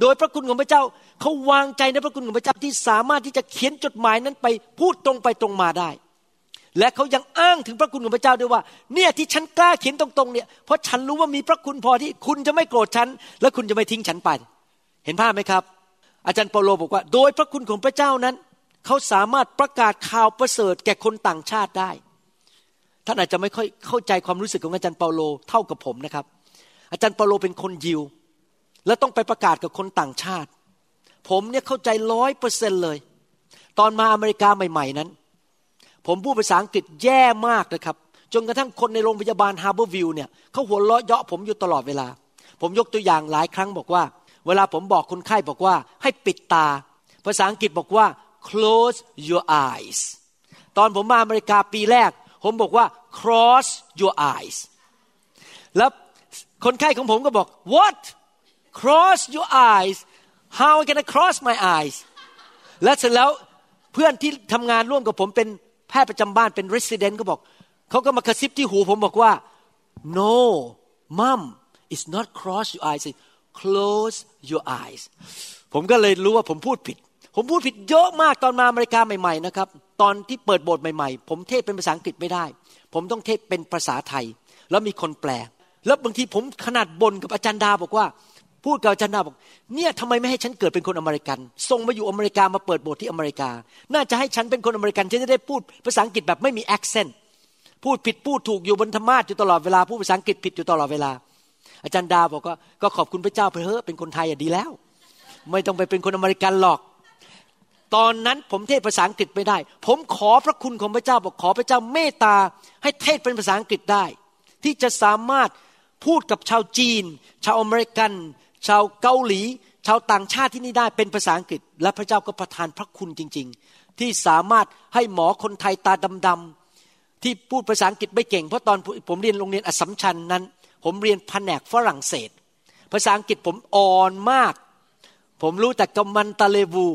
[SPEAKER 3] โดยพระคุณของพระเจ้าเขาวางใจในพระคุณของพระเจ้าที่สามารถที่จะเขียนจดหมายนั้นไปพูดตรงไปตรงมาได้ และเขายังอ้างถึงพระคุณของพระเจ้าด้วยว่า เนี่ยที่ฉันกล้าเขียนตรงๆเนี่ยเพราะฉันรู้ว่ามีพระคุณพอที่คุณจะไม่โกรธฉัน และคุณจะไม่ทิ้งฉันไป เห็นภาพไหมครับ อาจารย์เปโลบอกว่า โดยพระคุณของพระเจ้านั้นเขาสามารถประกาศข่าวประเสริฐแก่คนต่างชาติได้ ท่านอาจจะไม่ค่อยเข้าใจความรู้สึกของอาจารย์เปาโลเท่ากับผมนะครับ อาจารย์เปาโลเป็นคนยิว และต้องไปประกาศกับคนต่างชาติ ผมเนี่ยเข้าใจร้อยเปอร์เซ็นต์เลย ตอนมาอเมริกาใหม่ ๆนั้น ผมพูดภาษาอังกฤษแย่มากนะครับ จนกระทั่งคนในโรงพยาบาล Harborview เนี่ยเขาหัวเราะเยาะผมอยู่ตลอดเวลา ผมยกตัวอย่างหลายครั้งบอกว่า เวลาผมบอกคนไข้บอกว่าให้ปิดตา ภาษาอังกฤษบอกว่า close your eyes ตอนผมมาอเมริกาปีแรก ผมบอกว่า cross your eyes แล้วคนไข้ของผมก็บอก what cross your eyes how can I cross my eyes และเสร็จแล้วเพื่อนที่ทำงานร่วมกับผมเป็น พทย์ประจำบ้านเป็น resident ก็บอกเขาก็มากระซิบที่หูผมบอกว่า no mom it's not cross your eyes it's close your eyes ผมก็เลยรู้ว่าผมพูดผิด ผมพูดผิดเยอะมากตอนมาอเมริกาใหม่ๆนะครับ ตอนที่เปิดโบสถ์ใหม่ๆ ผมเทศน์เป็นภาษาอังกฤษไม่ได้ ผมต้องเทศน์เป็นภาษาไทย แล้วมีคนแปล แล้วบางทีผมขนาดบ่นกับอาจารย์ดาบอกว่า พูดกับอาจารย์ดาบอกเนี่ยทำไมไม่ให้ฉันเกิดเป็นคนอเมริกันส่งมาอยู่อเมริกามาเปิดโบสถ์ที่อเมริกา น่าจะให้ฉันเป็นคนอเมริกันฉันจะได้พูดภาษาอังกฤษแบบไม่มี accent พูดผิดพูดถูกอยู่บนธรรมาสน์อยู่ตลอดเวลาพูดภาษาอังกฤษผิดอยู่ตลอดเวลา อาจารย์ดาบอกว่าก็ขอบคุณพระเจ้าไปเถอะเป็นคนไทยอะดีแล้ว ไม่ต้องไปเป็นคนอเมริกันหรอก ตอนนั้นผมเทศภาษาอังกฤษไม่ได้ ผมขอพระคุณของพระเจ้าบอกขอพระเจ้าเมตตาให้เทศเป็นภาษาอังกฤษได้ ที่จะสามารถพูดกับชาวจีน ชาวอเมริกัน ชาวเกาหลี ชาวต่างชาติที่นี่ได้เป็นภาษาอังกฤษ และพระเจ้าก็ประทานพระคุณจริง ๆ ที่สามารถให้หมอคนไทยตาดำๆที่พูดภาษาอังกฤษไม่เก่งเพราะตอนผมเรียนโรงเรียนอสสัมชัญนั้น ผมเรียนแผนกฝรั่งเศส ภาษาอังกฤษผมอ่อนมาก ผมรู้แต่กำมันตะเลวู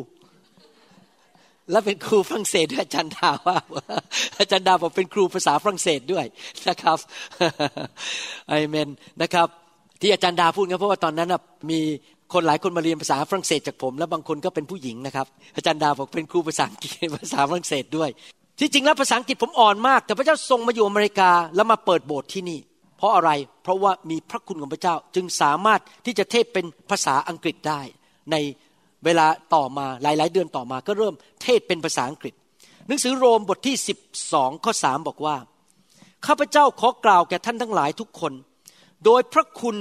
[SPEAKER 3] และเป็นครูฝรั่งเศสด้วยอาจารย์ดาว่าอาจารย์ดาบอกเป็นครูภาษาฝรั่งเศสด้วยนะครับอเมนนะครับ ที่อาจารย์ดาพูดนะเพราะว่าตอนนั้นมีคนหลายคนมาเรียนภาษาฝรั่งเศสจากผม แล้วบางคนก็เป็นผู้หญิงนะครับ อาจารย์ดาบอกเป็นครูภาษาอังกฤษภาษาฝรั่งเศสด้วย ที่จริงแล้วภาษาอังกฤษผมอ่อนมาก แต่พระเจ้าทรงมาอยู่อเมริกาแล้วมาเปิดโบสถ์ที่นี่ เพราะอะไรเพราะว่ามีพระคุณของพระเจ้าจึงสามารถที่จะเทศเป็นภาษาอังกฤษได้ ในเวลาต่อมาหลาย ๆ เดือนต่อมาก็เริ่มเทศเป็นภาษาอังกฤษ หนังสือโรมบทที่ 12ข้อ3บอกว่าข้าพเจ้าขอกล่าวแก่ท่านทั้งหลายทุกคน โดยพระคุณ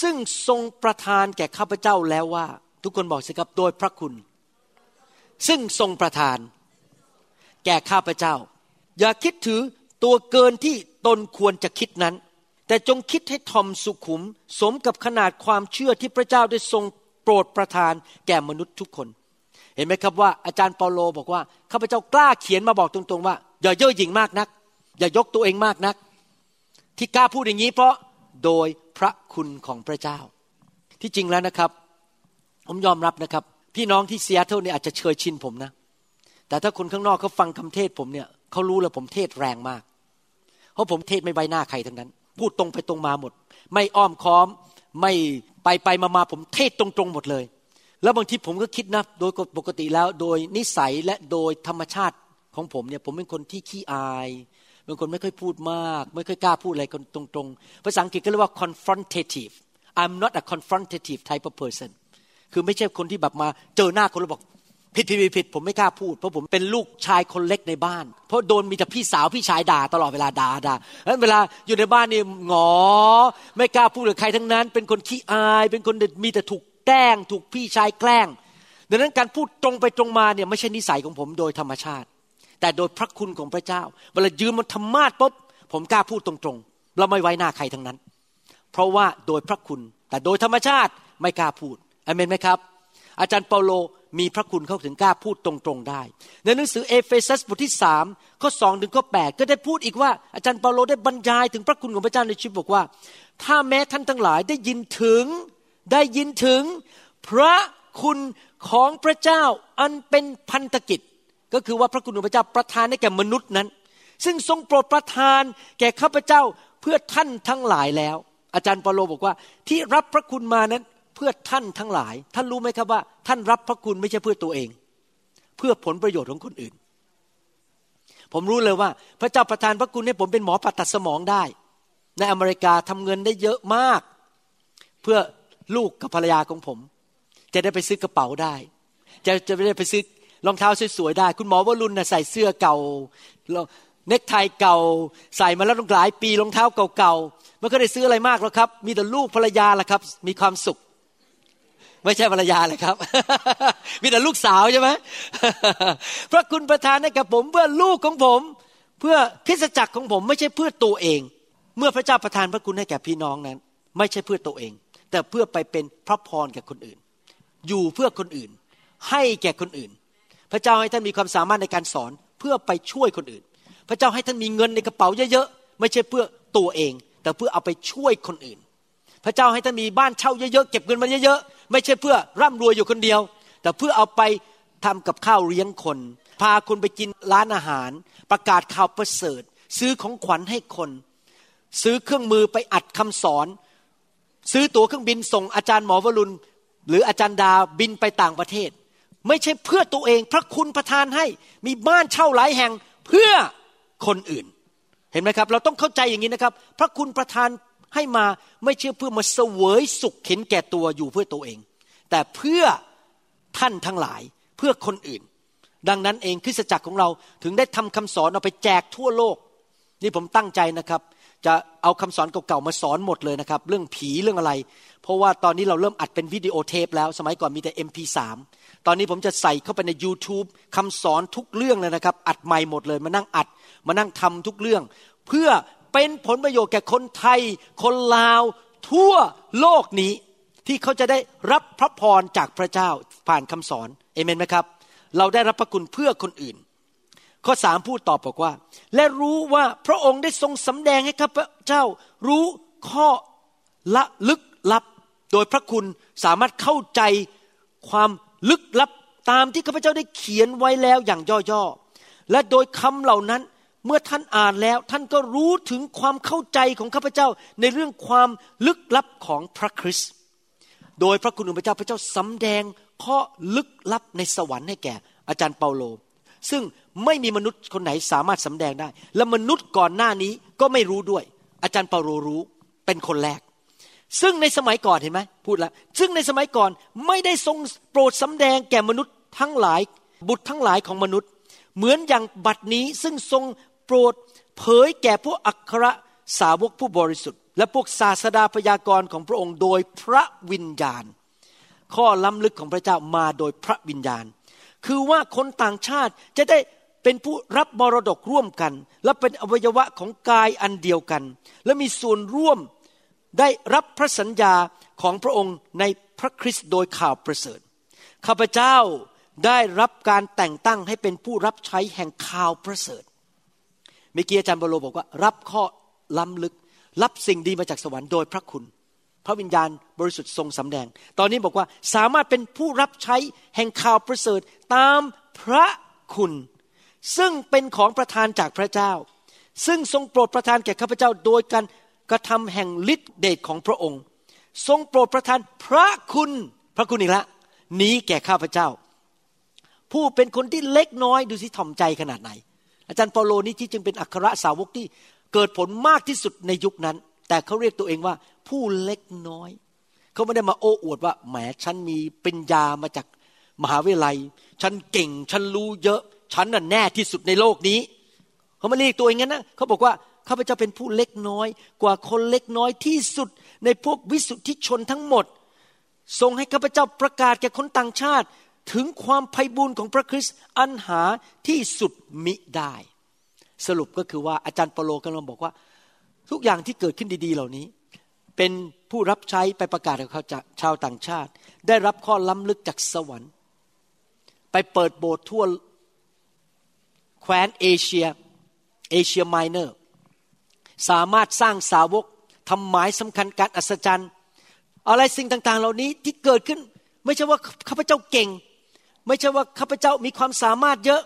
[SPEAKER 3] ซึ่งทรงประทานแก่ข้าพเจ้าแล้วว่า ทุกคนบอกสิครับโดยพระคุณ ซึ่งทรงประทาน แก่ข้าพเจ้า อย่าคิดถือตัวเกินที่ตนควรจะคิดนั้น แต่จงคิดให้ทอมสุขุม สมกับขนาดความเชื่อที่พระเจ้าได้ทรงโปรดประทานแก่มนุษย์ทุกคน เห็นไหมครับว่าอาจารย์เปาโลบอกว่าข้าพเจ้ากล้าเขียนมาบอกตรงๆว่า อย่าเย่อหยิ่งมากนัก อย่ายกตัวเองมากนัก ที่กล้าพูดอย่างนี้เพราะ โดยพระคุณของพระเจ้า ที่จริงแล้วนะครับ ผมยอมรับนะครับ พี่น้องที่เซีแอตเทิลเนี่ยอาจจะเชยชินผมนะ แต่ถ้าคนข้างนอกเขาฟังคำเทศน์ผมเนี่ยเขารู้แล้วผมเทศน์แรงมาก เพราะผมเทศน์ไม่ไว้หน้าใครทั้งนั้น พูดตรงไปตรงมาหมด ไม่อ้อมค้อมไม่ไปไปมามาผมเทศน์ตรงๆหมดเลย แล้วบางทีผมก็คิดนะโดยปกติแล้ว โดยนิสัยและโดยธรรมชาติของผมเนี่ยผมเป็นคนที่ขี้อาย เป็นคนไม่ค่อยพูดมาก ไม่ค่อยกล้าพูดอะไรตรงๆ ภาษาอังกฤษก็เรียกว่า confrontative I'm not a confrontative type of person คือไม่ใช่คนที่แบบมาเจอหน้าคนแล้วบอกผิดผิดผิดผมไม่กล้าพูดเพราะผมเป็นลูกชายคนเล็กในบ้าน เพราะโดนมีแต่พี่สาวพี่ชายด่าตลอดเวลาด่าด่าเพราะเวลาอยู่ในบ้านนี่หงอ ไม่กล้าพูดกับใครทั้งนั้น เป็นคนขี้อาย เป็นคนมีแต่ถูกแกล้ง ถูกพี่ชายแกล้ง ดังนั้นการพูดตรงไปตรงมาเนี่ยไม่ใช่นิสัยของผมโดยธรรมชาติ แต่โดยพระคุณของพระเจ้า เวลายืมมันธรรมาทปุ๊บผมกล้าพูดตรงๆ เราไม่ไว้หน้าใครทั้งนั้น เพราะว่าโดยพระคุณ แต่โดยธรรมชาติไม่กล้าพูดอเมนไหมครับ อาจารย์เปาโลมีพระคุณเขาถึงกล้าพูดตรงๆได้ ในหนังสือเอเฟซัสบทที่สามข้อสองถึงข้อแปดก็ได้พูดอีกว่าอาจารย์เปาโลได้บรรยายถึงพระคุณของพระเจ้าในชีวิตบอกว่า ถ้าแม้ท่านทั้งหลายได้ยินถึงได้ยินถึงพระคุณของพระเจ้าอันเป็นพันธกิจ ก็คือว่าพระคุณของพระเจ้าประทานให้แก่มนุษย์นั้น ซึ่งทรงโปรดประทานแก่ข้าพเจ้าเพื่อท่านทั้งหลายแล้ว อาจารย์เปาโลบอกว่าที่รับพระคุณมานั้นเพื่อท่านทั้งหลาย ท่านรู้ไหมครับว่า ท่านรับพระคุณไม่ใช่เพื่อตัวเอง เพื่อผลประโยชน์ของคนอื่น ผมรู้เลยว่า พระเจ้าประทานพระคุณให้ผมเป็นหมอผ่าตัดสมองได้ ในอเมริกาทำเงินได้เยอะมาก เพื่อลูกกับภรรยาของผม จะได้ไปซื้อกระเป๋าได้ จะจะไม่ได้ไปซื้อ รองเท้าสวยๆได้ คุณหมอวรุณนะใส่เสื้อเก่าเนคไทเก่า ใส่มาแล้วหลายปีรองเท้าเก่าๆไม่เคยได้ซื้ออะไรมากหรอกครับ มีแต่ลูกภรรยาแหละครับ มีความสุข ไม่ใช่ภรรยาเลยครับ มีแต่ลูกสาวใช่ไหมพระคุณประทานให้กับผมเพื่อลูกของผม เพื่อคริสจักรของผมไม่ใช่เพื่อตัวเอง เมื่อพระเจ้าประทานพระคุณให้แก่พี่น้องนั้น ไม่ใช่เพื่อตัวเอง แต่เพื่อไปเป็นพระพรแก่คนอื่น อยู่เพื่อคนอื่น ให้แก่คนอื่น พระเจ้าให้ท่านมีความสามารถในการสอนเพื่อไปช่วยคนอื่น พระเจ้าให้ท่านมีเงินในกระเป๋าเยอะๆไม่ใช่เพื่อตัวเอง แต่เพื่อเอาไปช่วยคนอื่น พระเจ้าให้ท่านมีบ้านเช่าเยอะๆเก็บเงินมาเยอะๆไม่ใช่เพื่อร่ำรวยอยู่คนเดียว แต่เพื่อเอาไปทำกับข้าวเลี้ยงคน พาคนไปกินร้านอาหาร ประกาศข่าวประเสริฐ ซื้อของขวัญให้คน ซื้อเครื่องมือไปอัดคำสอน ซื้อตั๋วเครื่องบินส่งอาจารย์หมอวรุณ หรืออาจารย์ดาบินไปต่างประเทศ ไม่ใช่เพื่อตัวเอง พระคุณประทานให้ มีบ้านเช่าหลายแห่งเพื่อคนอื่น เห็นไหมครับ เราต้องเข้าใจอย่างนี้นะครับ พระคุณประทานให้มาไม่เชื่อเพื่อมาเสวยสุขเข็นแก่ตัวอยู่เพื่อตัวเอง แต่เพื่อท่านทั้งหลายเพื่อคนอื่น ดังนั้นเองคริสตจักรของเราถึงได้ทำคำสอนเอาไปแจกทั่วโลก นี่ผมตั้งใจนะครับ จะเอาคำสอนเก่าๆมาสอนหมดเลยนะครับ เรื่องผีเรื่องอะไร เพราะว่าตอนนี้เราเริ่มอัดเป็นวิดีโอเทปแล้ว สมัยก่อนมีแต่ MP3 ตอนนี้ผมจะใส่เข้าไปใน YouTube คำสอนทุกเรื่องเลยนะครับ อัดใหม่หมดเลย มานั่งอัด มานั่งทำทุกเรื่อง เพื่อเป็นผลประโยชน์แก่คนไทย คนลาว ทั่วโลกนี้ ที่เขาจะได้รับพระพรจากพระเจ้าผ่านคำสอนเอเมนไหมครับ เราได้รับพระคุณเพื่อคนอื่น ข้อสามพูดตอบบอกว่า และรู้ว่าพระองค์ได้ทรงสำแดงให้ข้าพเจ้ารู้ข้อละลึกลับ โดยพระคุณสามารถเข้าใจความลึกลับตามที่ข้าพเจ้าได้เขียนไว้แล้วอย่างย่อๆ และโดยคำเหล่านั้นเมื่อท่านอ่านแล้วท่านก็รู้ถึงความเข้าใจของข้าพเจ้าในเรื่องความลึกลับของพระคริสต์โดยพระคุณของพระเจ้าพระเจ้าสำแดงข้อลึกลับในสวรรค์ให้แก่ อาจารย์เปาโล ซึ่งไม่มีมนุษย์คนไหนสามารถสำแดงได้ และมนุษย์ก่อนหน้านี้ก็ไม่รู้ด้วย อาจารย์เปาโลรู้เป็นคนแรก ซึ่งในสมัยก่อนเห็นไหมพูดแล้ว ซึ่งในสมัยก่อนไม่ได้ทรงโปรดสำแดงแก่มนุษย์ทั้งหลาย บุตรทั้งหลายของมนุษย์ เหมือนอย่างบัดนี้ซึ่งทรงโปรดเผยแก่พวกอัครสาวกผู้บริสุทธิ์ และพวกศาสดาพยากรณ์ของพระองค์โดยพระวิญญาณ ข้อล้ำลึกของพระเจ้ามาโดยพระวิญญาณ คือว่าคนต่างชาติจะได้เป็นผู้รับมรดกร่วมกัน และเป็นอวัยวะของกายอันเดียวกัน และมีส่วนร่วม ได้รับพระสัญญาของพระองค์ในพระคริสต์โดยข่าวประเสริฐข้าพเจ้าได้รับการแต่งตั้งให้เป็นผู้รับใช้แห่งข่าวประเสริฐเมื่อกี้อาจารย์บโลบอกว่า รับข้อล้ำลึก รับสิ่งดีมาจากสวรรค์โดยพระคุณ พระวิญญาณบริสุทธิ์ทรงสำแดง ตอนนี้บอกว่าสามารถเป็นผู้รับใช้แห่งข่าวประเสริฐตามพระคุณ ซึ่งเป็นของประทานจากพระเจ้า ซึ่งทรงโปรดประทานแก่ข้าพเจ้าโดยการ กระทำแห่งฤทธิเดชของพระองค์ ทรงโปรดประทานพระคุณพระคุณอีกละนี้แก่ข้าพเจ้า ผู้เป็นคนที่เล็กน้อยดูสิถ่อมใจขนาดไหน อาจารย์เปาโลนี้ที่จึงเป็นอัครสาวกที่เกิดผลมากที่สุดในยุคนั้น แต่เขาเรียกตัวเองว่าผู้เล็กน้อย เขาไม่ได้มาโอ้อวดว่าแหมฉันมีปัญญามาจากมหาวิทยาลัย ฉันเก่งฉันรู้เยอะ ฉันน่ะแน่ที่สุดในโลกนี้ เขาไม่เรียกตัวเองงั้นนะเขาบอกว่า ข้าพเจ้าเป็นผู้เล็กน้อย กว่าคนเล็กน้อยที่สุดในพวกวิสุทธิชนทั้งหมด ทรงให้ข้าพเจ้าประกาศแก่คนต่างชาติ ถึงความไพ่บุญของพระคริสต์อันหาที่สุดมิได้ สรุปก็คือว่าอาจารย์เปโลกำลังบอกว่า ทุกอย่างที่เกิดขึ้นดี ๆ เหล่านี้ เป็นผู้รับใช้ไปประกาศกับเขาจากชาวต่างชาติ ได้รับข้อล้ำลึกจากสวรรค์ ไปเปิดโบสถ์ทั่วแคว้นเอเชีย เอเชียไมเนอร์ สามารถสร้างสาวกทำหมายสำคัญการอัศจรรย์ อะไรสิ่งต่างๆ เหล่านี้ที่เกิดขึ้น ไม่ใช่ว่าข้าพเจ้าเก่ง ไม่ใช่ว่าข้าพเจ้ามีความสามารถเยอะ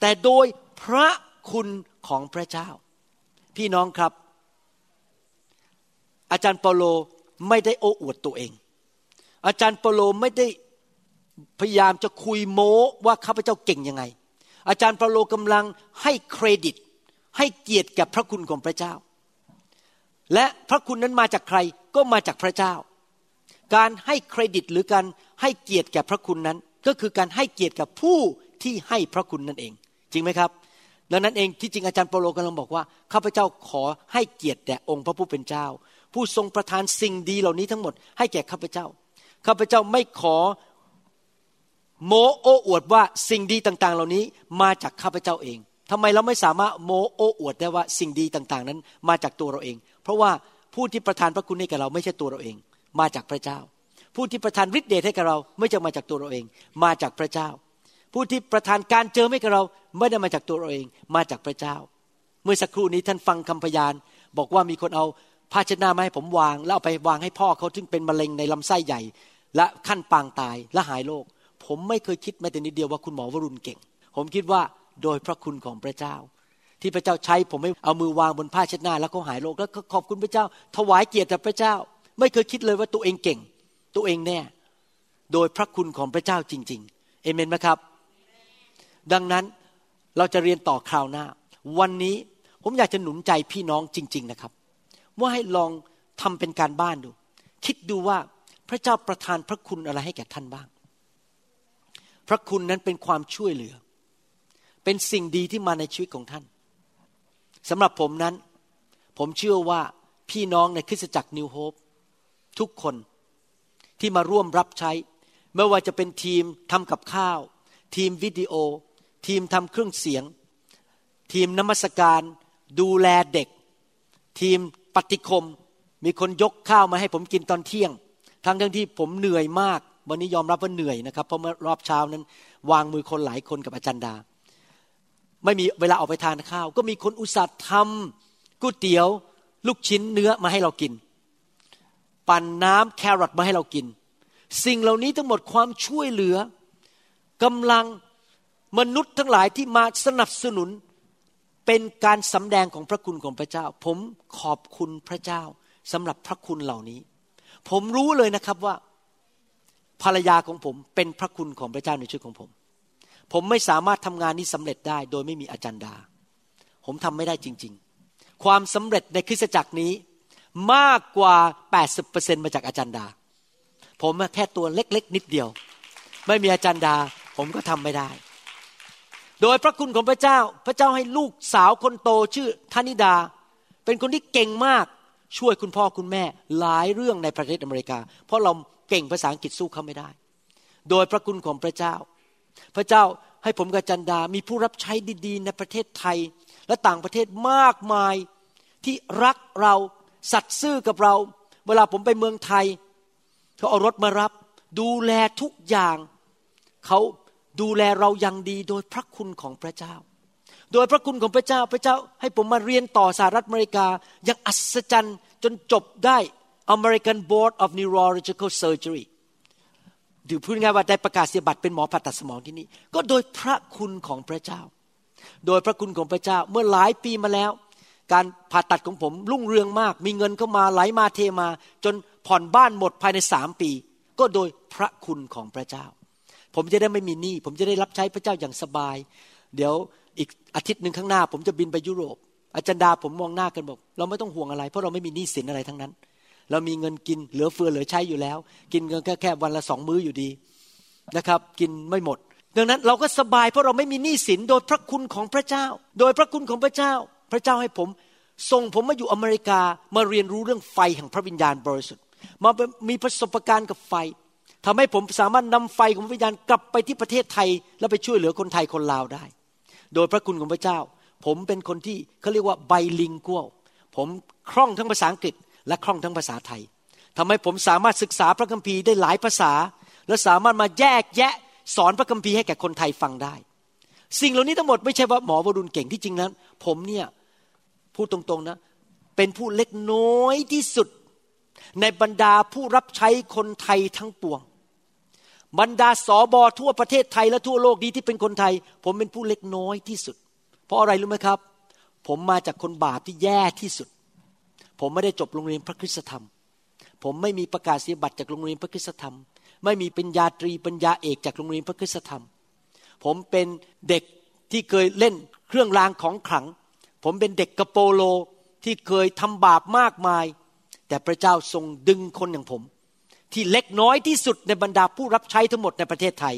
[SPEAKER 3] แต่โดยพระคุณของพระเจ้า พี่น้องครับ อาจารย์เปโลไม่ได้โอ้อวดตัวเอง อาจารย์เปโลไม่ได้พยายามจะคุยโม้ว่าข้าพเจ้าเก่งยังไง อาจารย์เปโลกำลังให้เครดิต ให้เกียรติแก่พระคุณของพระเจ้า และพระคุณนั้นมาจากใครก็มาจากพระเจ้า การให้เครดิตหรือการให้เกียรติแก่พระคุณนั้น ก็คือการให้เกียรติกับผู้ที่ให้พระคุณนั่นเอง จริงไหมครับดังนั้นเองที่จริงอาจารย์เปโลกำลังบอกว่าข้าพเจ้าขอให้เกียรติแด่องค์พระผู้เป็นเจ้า ผู้ทรงประทานสิ่งดีเหล่านี้ทั้งหมดให้แก่ข้าพเจ้าข้าพเจ้าไม่ขอโมโอ้อวดว่าสิ่งดีต่าง ๆ เหล่านี้มาจากข้าพเจ้าเองทำไมเราไม่สามารถโมโอ้อวดได้ว่าสิ่งดีต่าง ๆ นั้นมาจากตัวเราเอง เพราะว่าผู้ที่ประทานพระคุณให้แก่เราไม่ใช่ตัวเราเอง มาจากพระเจ้า ผู้ที่ประทานฤทธิ์เดชให้กับเรา ไม่จะมาจากตัวเราเอง มาจากพระเจ้า ผู้ที่ประทานการเจอให้กับเราไม่ได้มาจากตัวเราเอง มาจากพระเจ้า เมื่อสักครู่นี้ท่านฟังคำพยาน บอกว่ามีคนเอาผ้าชน้ามาให้ผมวาง แล้วเอาไปวางให้พ่อเขาซึ่งเป็นมะเร็งในลำไส้ใหญ่ และขั้นปางตายและหายโรคผมไม่เคยคิดแม้แต่นิดเดียวว่าคุณหมอวรุณเก่ง ผมคิดว่าโดยพระคุณของพระเจ้า ที่พระเจ้าใช้ผมให้เอามือวางบนผ้าเช็ดหน้า แล้วเขาหายโรคแล้วก็ขอบคุณพระเจ้า ถวายเกียรติแด่พระเจ้า ไม่เคยคิดเลยว่าตัวเองเก่ง ตัวเองแน่ โดยพระคุณของพระเจ้าจริง ๆ เอเมนไหมครับ ดังนั้นเราจะเรียนต่อคราวหน้า วันนี้ผมอยากจะหนุนใจพี่น้องจริง ๆนะครับ ว่าให้ลองทำเป็นการบ้านดู คิดดูว่าพระเจ้าประทานพระคุณอะไรให้แก่ท่านบ้าง พระคุณนั้นเป็นความช่วยเหลือ เป็นสิ่งดีที่มาในชีวิตของท่าน สำหรับผมนั้น ผมเชื่อว่าพี่น้องในคริสตจักรนิวโฮปทุกคนที่มาร่วมรับใช้ ไม่ว่าจะเป็นทีมทำกับข้าว ทีมวิดีโอ ทีมทำเครื่องเสียง ทีมนมัสการ ดูแลเด็ก ทีมปฏิคม มีคนยกข้าวมาให้ผมกินตอนเที่ยง ทั้งทั้งที่ผมเหนื่อยมาก วันนี้ยอมรับว่าเหนื่อยนะครับ เพราะเมื่อรอบเช้านั้น วางมือคนหลายคนกับอาจารย์ดา ไม่มีเวลาออกไปทานข้าว ก็มีคนอุตส่าห์ทำก๋วยเตี๋ยว ลูกชิ้นเนื้อมาให้เรากิน ปั่นน้ำแครอทมาให้เรากิน สิ่งเหล่านี้ทั้งหมดความช่วยเหลือกำลังมนุษย์ทั้งหลายที่มาสนับสนุนเป็นการสำแดงของพระคุณของพระเจ้า ผมขอบคุณพระเจ้าสำหรับพระคุณเหล่านี้ ผมรู้เลยนะครับว่า ภรรยาของผมเป็นพระคุณของพระเจ้าในชีวิตของผม ผมไม่สามารถทำงานนี้สำเร็จได้ โดยไม่มีอาจารย์ดา ผมทำไม่ได้จริง ๆ ความสำเร็จในคริสตจักรนี้มากกว่า 80%มาจากอาจารย์ดา ผมแค่ตัวเล็ก ๆ นิดเดียว ไม่มีอาจารย์ดา ผมก็ทำไม่ได้ โดยพระคุณของพระเจ้า พระเจ้าให้ลูกสาวคนโตชื่อธนิดา เป็นคนที่เก่งมากช่วยคุณพ่อคุณแม่หลายเรื่องในประเทศอเมริกา เพราะเราเก่งภาษาอังกฤษสู้เขาไม่ได้ โดยพระคุณของพระเจ้า พระเจ้าให้ผมกับจันดา มีผู้รับใช้ดีๆ ในประเทศไทย และต่างประเทศมากมายที่รักเราสัตย์ซื่อกับเรา เวลาผมไปเมืองไทยเขาเอารถมารับ ดูแลทุกอย่าง เขาดูแลเราอย่างดีโดยพระคุณของพระเจ้า โดยพระคุณของพระเจ้าพระเจ้า ให้ผมมาเรียนต่อสหรัฐอเมริกาอย่างอัศจรรย์จนจบได้ American Board of Neurological Surgery ดูพูดง่ายว่าได้ประกาศเสียบัตรเป็นหมอผ่าตัดสมองที่นี่ ก็โดยพระคุณของพระเจ้า โดยพระคุณของพระเจ้าเมื่อหลายปีมาแล้ว การผ่าตัดของผมรุ่งเรืองมาก มีเงินเข้ามาไหลามาเทมา จนผ่อนบ้านหมดภายในสามปี ก็โดยพระคุณของพระเจ้า ผมจะได้ไม่มีหนี้ผมจะได้รับใช้พระเจ้าอย่างสบาย เดี๋ยวอีกอาทิตย์หนึ่งข้างหน้า ผมจะบินไปยุโรป อาจารย์ดาผมมองหน้ากันบอก เราไม่ต้องห่วงอะไร เพราะเราไม่มีหนี้สินอะไรทั้งนั้น เรามีเงินกินเหลือเฟือเหลือใช้อยู่แล้ว กินเงินแค่แค่วันละสองมื้ออยู่ดีนะครับ กินไม่หมด ดังนั้นเราก็สบายเพราะเราไม่มีหนี้สินโดยพระคุณของพระเจ้า โดยพระคุณของพระเจ้า พระเจ้าให้ผมส่งผมมาอยู่อเมริกามาเรียนรู้เรื่องไฟแห่งพระวิญญาณบริสุทธิ์มามีประสบการณ์กับไฟทำให้ผมสามารถนำไฟของพระวิญญาณกลับไปที่ประเทศไทย แล้วไปช่วยเหลือคนไทยคนลาวได้ โดยพระคุณของพระเจ้า ผมเป็นคนที่เขาเรียกว่าไบลิงกัวผมคล่องทั้งภาษาอังกฤษ และคล่องทั้งภาษาไทยทำให้ผมสามารถศึกษาพระคัมภีร์ได้หลายภาษา และสามารถมาแยกแยะสอนพระคัมภีร์ให้แก่คนไทยฟังได้ สิ่งเหล่านี้ทั้งหมดไม่ใช่ว่าหมอวรุณเก่งที่จริงนั้น ผมเนี่ยพูดตรงๆนะ เป็นผู้เล็กน้อยที่สุด ในบรรดาผู้รับใช้คนไทยทั้งปวง บรรดาสอบอทั่วประเทศไทยและทั่วโลกนี้ที่เป็นคนไทย ผมเป็นผู้เล็กน้อยที่สุด เพราะอะไรรู้ไหมครับ ผมมาจากคนบาปที่แย่ที่สุด ผมไม่ได้จบโรงเรียนพระคุณธรรม ผมไม่มีประกาศเสียบัตรจากโรงเรียนพระคุณธรรม ไม่มีปัญญาตรีปัญญาเอกจากโรงเรียนพระคุณธรรม ผมเป็นเด็กที่เคยเล่นเครื่องรางของขลัง ผมเป็นเด็กกระโปโลที่เคยทำบาปมากมาย แต่พระเจ้าทรงดึงคนอย่างผม ที่เล็กน้อยที่สุดในบรรดาผู้รับใช้ทั้งหมดในประเทศไทย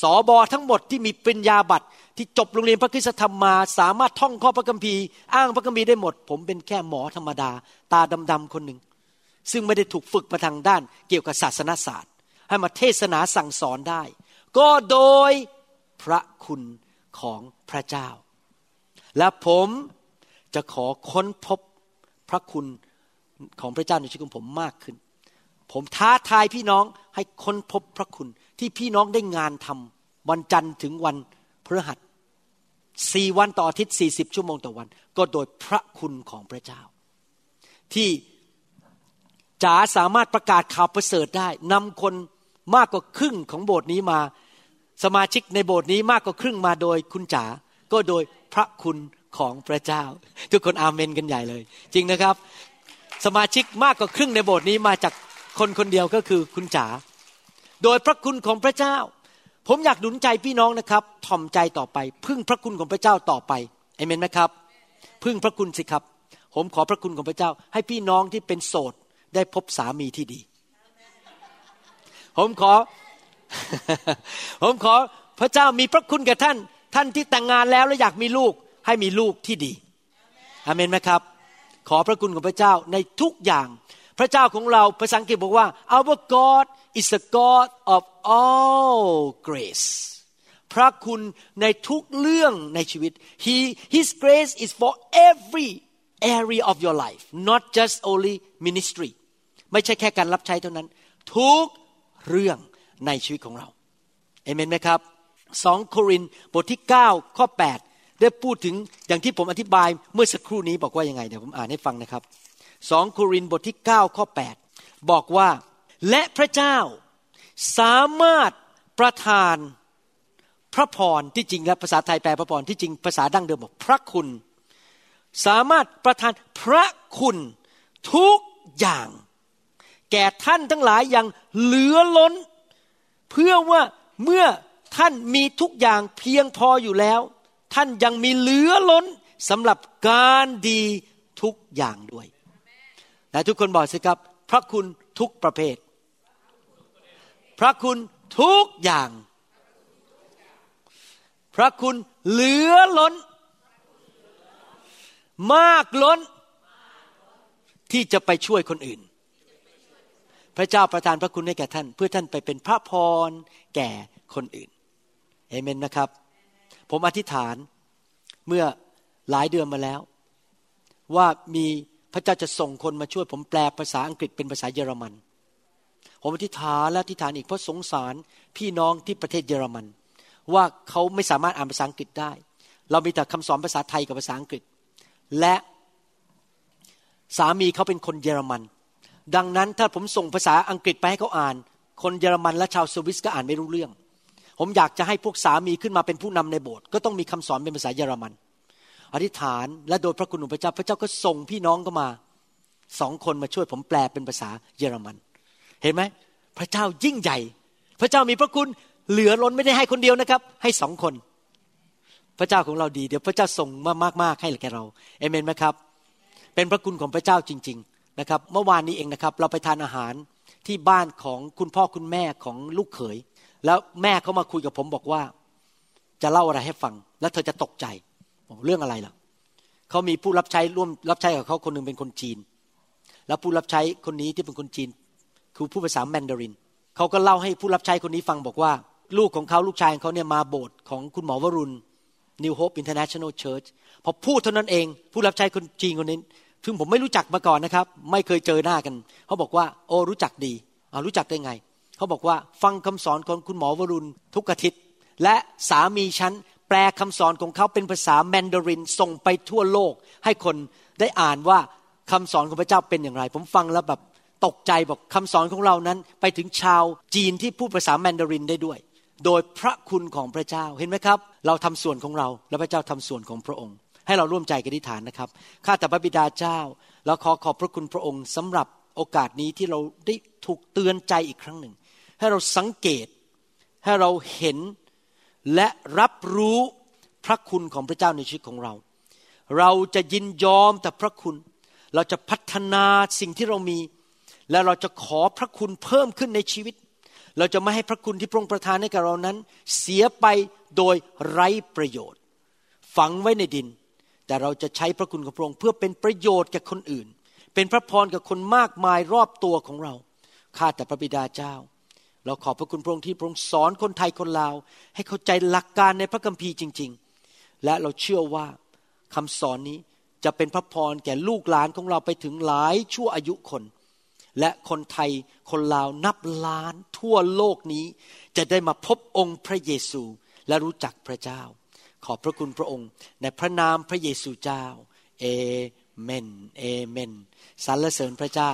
[SPEAKER 3] สอบอทั้งหมดที่มีปริญญาบัตร ที่จบโรงเรียนพระคุณธรรมมา สามารถท่องข้อพระคัมภีร์อ้างพระคัมภีร์ได้หมด ผมเป็นแค่หมอธรรมดา ตาดำๆคนหนึ่ง ซึ่งไม่ได้ถูกฝึกมาทางด้านเกี่ยวกับศาสนาศาสตร์ ให้มาเทศนาสั่งสอนได้ ก็โดยพระคุณของพระเจ้า และผมจะขอค้นพบพระคุณของพระเจ้าในชีวิตของผมมากขึ้น ผมท้าทายพี่น้องให้ค้นพบพระคุณที่พี่น้องได้งานทำวันจันทร์ถึงวัน พฤหัสสี่วันต่ออาทิตย์สี่สิบชั่วโมงต่อวัน ก็โดยพระคุณของพระเจ้า ที่จ๋าสามารถประกาศข่าวประเสริฐได้นำคนมากกว่าครึ่งของโบสถ์นี้มา สมาชิกในโบสถ์นี้มากกว่าครึ่งมาโดยคุณจ๋าก็โดยพระคุณของพระเจ้า ทุกคนอาเมนกันใหญ่เลย จริงนะครับ สมาชิกมากกว่าครึ่งในโบสถ์นี้มาจากคนคนเดียวก็คือคุณจ๋าโดยพระคุณของพระเจ้า ผมอยากหนุนใจพี่น้องนะครับถ่อมใจต่อไป พึ่งพระคุณของพระเจ้าต่อไปเอเมนไหมครับ พึ่งพระคุณสิครับ ผมขอพระคุณของพระเจ้า ให้พี่น้องที่เป็นโสดได้พบสามีที่ดี ผมขอ ผมขอพระเจ้ามีพระคุณกับท่าน ท่านที่แต่งงานแล้วและอยากมีลูก ให้มีลูกที่ดีอเมนไหมครับ ขอพระคุณของพระเจ้าในทุกอย่าง พระเจ้าของเราภาษาอังกฤษบอกว่า our God is the God of all grace พระคุณในทุกเรื่องในชีวิต He His grace is for every area of your life not just only ministry ไม่ใช่แค่การรับใช้เท่านั้น ทุกเรื่องในชีวิตของเราเอเมนไหมครับสองโครินบทที่ 9 ข้อ 8 ได้พูดถึงอย่างที่ผมอธิบายเมื่อสักครู่นี้บอกว่ายังไงเดี๋ยวผมอ่านให้ฟังนะครับสองโครินบทที่ 9 ข้อ 8 บอกว่า และพระเจ้าสามารถประทานพระพรที่จริงแล้วภาษาไทยแปลพระพรที่จริงภาษาดั้งเดิมบอกพระคุณ สามารถประทานพระคุณทุกอย่าง แก่ท่านทั้งหลายอย่างเหลือล้น เพื่อว่าเมื่อท่านมีทุกอย่างเพียงพออยู่แล้ว ท่านยังมีเหลือล้นสำหรับการดีทุกอย่างด้วยและทุกคนบอกสิครับ พระคุณทุกประเภท พระคุณทุกอย่าง พระคุณเหลือล้น มากล้น ที่จะไปช่วยคนอื่น พระเจ้าประทานพระคุณให้แก่ท่าน เพื่อท่านไปเป็นพระพรแก่คนอื่นเอเมนนะครับ ผมอธิษฐานเมื่อหลายเดือนมาแล้ว ว่ามีพระเจ้าจะส่งคนมาช่วยผมแปลภาษาอังกฤษเป็นภาษาเยอรมัน ผมอธิษฐานและอธิษฐานอีกเพราะสงสารพี่น้องที่ประเทศเยอรมัน ว่าเขาไม่สามารถอ่านภาษาอังกฤษได้ เรามีแต่คำสอนภาษาไทยกับภาษาอังกฤษ และสามีเขาเป็นคนเยอรมัน ดังนั้นถ้าผมส่งภาษาอังกฤษไปให้เขาอ่าน คนเยอรมันและชาวสวิสก็อ่านไม่รู้เรื่อง ผมอยากจะให้พวกสามีขึ้นมาเป็นผู้นำในโบสถ์ก็ต้องมีคำสอนเป็นภาษาเยอรมันอธิษฐานและโดยพระคุณของพระเจ้าพระเจ้าก็ส่งพี่น้องก็มาสองคนมาช่วยผมแปลเป็นภาษาเยอรมัน เห็นไหมพระเจ้ายิ่งใหญ่ พระเจ้ามีพระคุณเหลือล้นไม่ได้ให้คนเดียวนะครับ ให้สองคน พระเจ้าของเราดีเดี๋ยวพระเจ้าส่งมามากๆให้แก่เราเอเมนไหมครับ เป็นพระคุณของพระเจ้าจริง ๆนะครับ เมื่อวานนี้เองนะครับ เราไปทานอาหารที่บ้านของคุณพ่อคุณแม่ของลูกเขย แล้วแม่เขามาคุยกับผมบอกว่า จะเล่าอะไรให้ฟัง แล้วเธอจะตกใจเรื่องอะไรล่ะเขามีผู้รับใช้ร่วมรับใช้กับเขาคนหนึ่งเป็นคนจีน แล้วผู้รับใช้คนนี้ที่เป็นคนจีน คือผู้ภาษาแมนดารินเขาก็เล่าให้ผู้รับใช้คนนี้ฟังบอกว่า ลูกของเขาลูกชายของเขาเนี่ยมาโบสถ์ของคุณหมอวรุณ New Hope International Church พอพูดเท่านั้นเอง ผู้รับใช้คนจีนคนนี้ซึ่งผมไม่รู้จักมาก่อนนะครับ ไม่เคยเจอหน้ากัน เขาบอกว่า โอ้รู้จักดีอารู้จักได้ไง เขาบอกว่าฟังคำสอนของคุณหมอวรุณทุกอาทิตย์ และสามีฉันแปลคำสอนของเขาเป็นภาษาแมนดารินส่งไปทั่วโลก ให้คนได้อ่านว่าคำสอนของพระเจ้าเป็นอย่างไร ผมฟังแล้วแบบ ตกใจบอกคำสอนของเรานั้น ไปถึงชาวจีนที่พูดภาษาแมนดารินได้ด้วย โดยพระคุณของพระเจ้าเห็นไหมครับ เราทำส่วนของเรา และพระเจ้าทำส่วนของพระองค์ ให้เราร่วมใจกันที่ฐานนะครับข้าแต่พระบิดาเจ้าเราขอขอบพระคุณพระองค์สำหรับโอกาสนี้ที่เราได้ถูกเตือนใจอีกครั้งหนึ่ง ให้เราสังเกตให้เราเห็นและรับรู้พระคุณของพระเจ้าในชีวิตของเรา เราจะยินยอมแต่พระคุณ เราจะพัฒนาสิ่งที่เรามี และเราจะขอพระคุณเพิ่มขึ้นในชีวิต เราจะไม่ให้พระคุณที่พระองค์ประทานให้กับเรานั้น เสียไปโดยไร้ประโยชน์ ฝังไว้ในดิน แต่เราจะใช้พระคุณของพระองค์เพื่อเป็นประโยชน์แก่คนอื่น เป็นพระพรกับคนมากมายรอบตัวของเราข้าแต่พระบิดาเจ้า เราขอบพระคุณพระองค์ที่พระองค์สอนคนไทยคนลาว ให้เข้าใจหลักการในพระคัมภีร์จริง ๆ และเราเชื่อว่าคำสอนนี้จะเป็นพระพรแก่ลูกหลานของเราไปถึงหลายชั่วอายุคน และคนไทยคนลาวนับล้านทั่วโลกนี้ จะได้มาพบองค์พระเยซูและรู้จักพระเจ้า ขอบพระคุณพระองค์ ในพระนามพระเยซูเจ้า เอเมน เอเมนสรรเสริญพระเจ้า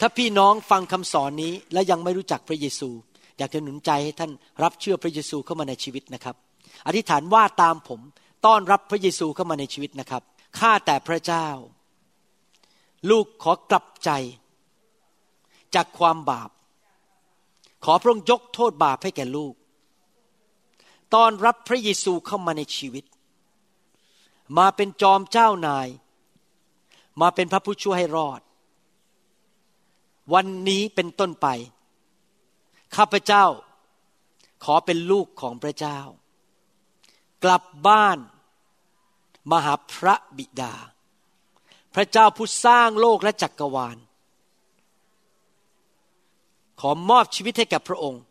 [SPEAKER 3] ถ้าพี่น้องฟังคำสอนนี้และยังไม่รู้จักพระเยซู อยากจะหนุนใจให้ท่านรับเชื่อพระเยซูเข้ามาในชีวิตนะครับ อธิษฐานว่าตามผมต้อนรับพระเยซูเข้ามาในชีวิตนะครับข้าแต่พระเจ้า ลูกขอกลับใจ จากความบาป ขอพระองค์ยกโทษบาปให้แก่ลูก ตอนรับพระเยซูเข้ามาในชีวิต มาเป็นจอมเจ้านาย มาเป็นพระผู้ช่วยให้รอด วันนี้เป็นต้นไป ข้าพเจ้า ขอเป็นลูกของพระเจ้า กลับบ้านมาหาพระบิดา พระเจ้าผู้สร้างโลกและจักกรวาล ขอมอบชีวิตให้แก่พระองค์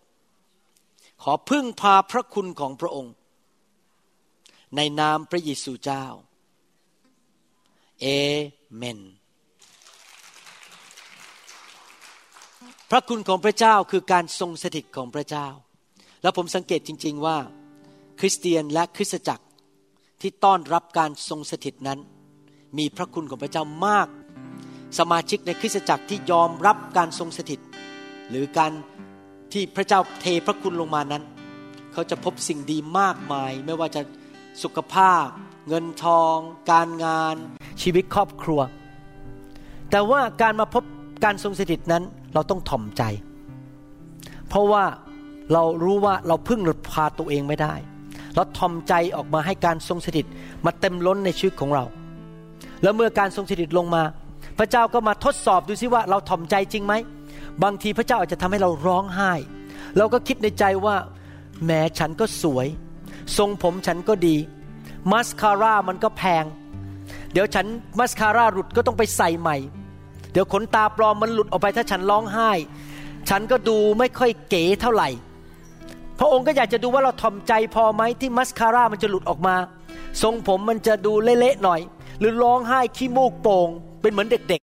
[SPEAKER 3] ขอพึ่งพาพระคุณของพระองค์ ในนามพระเยซูเจ้า เอเมน พระคุณของพระเจ้าคือการทรงสถิตของพระเจ้า แล้วผมสังเกตจริง ๆว่า คริสเตียนและคริสตจักรที่ต้อนรับการทรงสถิตนั้น มีพระคุณของพระเจ้ามาก สมาชิกในคริสตจักรที่ยอมรับการทรงสถิต หรือการที่พระเจ้าเทพระคุณลงมานั้น เขาจะพบสิ่งดีมากมาย ไม่ว่าจะสุขภาพ เงินทอง การงาน ชีวิตครอบครัว แต่ว่าการมาพบการทรงสถิตนั้นเราต้องถ่อมใจ เพราะว่าเรารู้ว่าเราพึ่งหลุดพาตัวเองไม่ได้ เราถ่อมใจออกมาให้การทรงสถิตมาเต็มล้นในชีวิตของเรา แล้วเมื่อการทรงสถิตลงมา พระเจ้าก็มาทดสอบดูซิว่าเราถ่อมใจจริงไหม บางทีพระเจ้าอาจจะทำให้เราร้องไห้ เราก็คิดในใจว่าแหมฉันก็สวย ทรงผมฉันก็ดี มัสคาร่ามันก็แพง เดี๋ยวฉันมัสคาร่าหลุดก็ต้องไปใส่ใหม่ เดี๋ยวขนตาปลอมมันหลุดออกไปถ้าฉันร้องไห้ ฉันก็ดูไม่ค่อยเก๋เท่าไหร่ พระองค์ก็อยากจะดูว่าเราถ่อมใจพอไหมที่มัสคาร่ามันจะหลุดออกมา ทรงผมมันจะดูเละๆหน่อย หรือร้องไห้ขี้มูกโป่งเป็นเหมือนเด็ก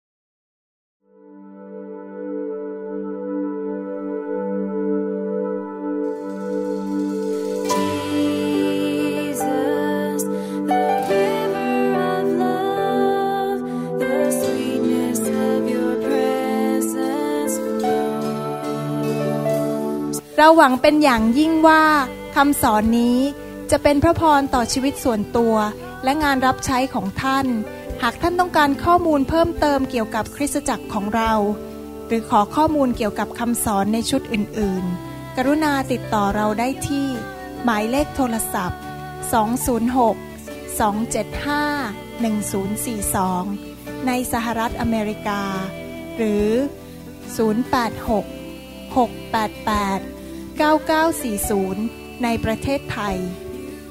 [SPEAKER 1] เราหวังเป็นอย่างยิ่งว่าคำสอนนี้จะเป็นพระพรต่อชีวิตส่วนตัว และงานรับใช้ของท่าน หากท่านต้องการข้อมูลเพิ่มเติมเกี่ยวกับคริสตจักรของเรา หรือขอข้อมูลเกี่ยวกับคำสอนในชุดอื่นๆ กรุณาติดต่อเราได้ที่ หมายเลขโทรศัพท์ 206 275 1042 ในสหรัฐอเมริกา หรือ 086 688 9940 ในประเทศไทย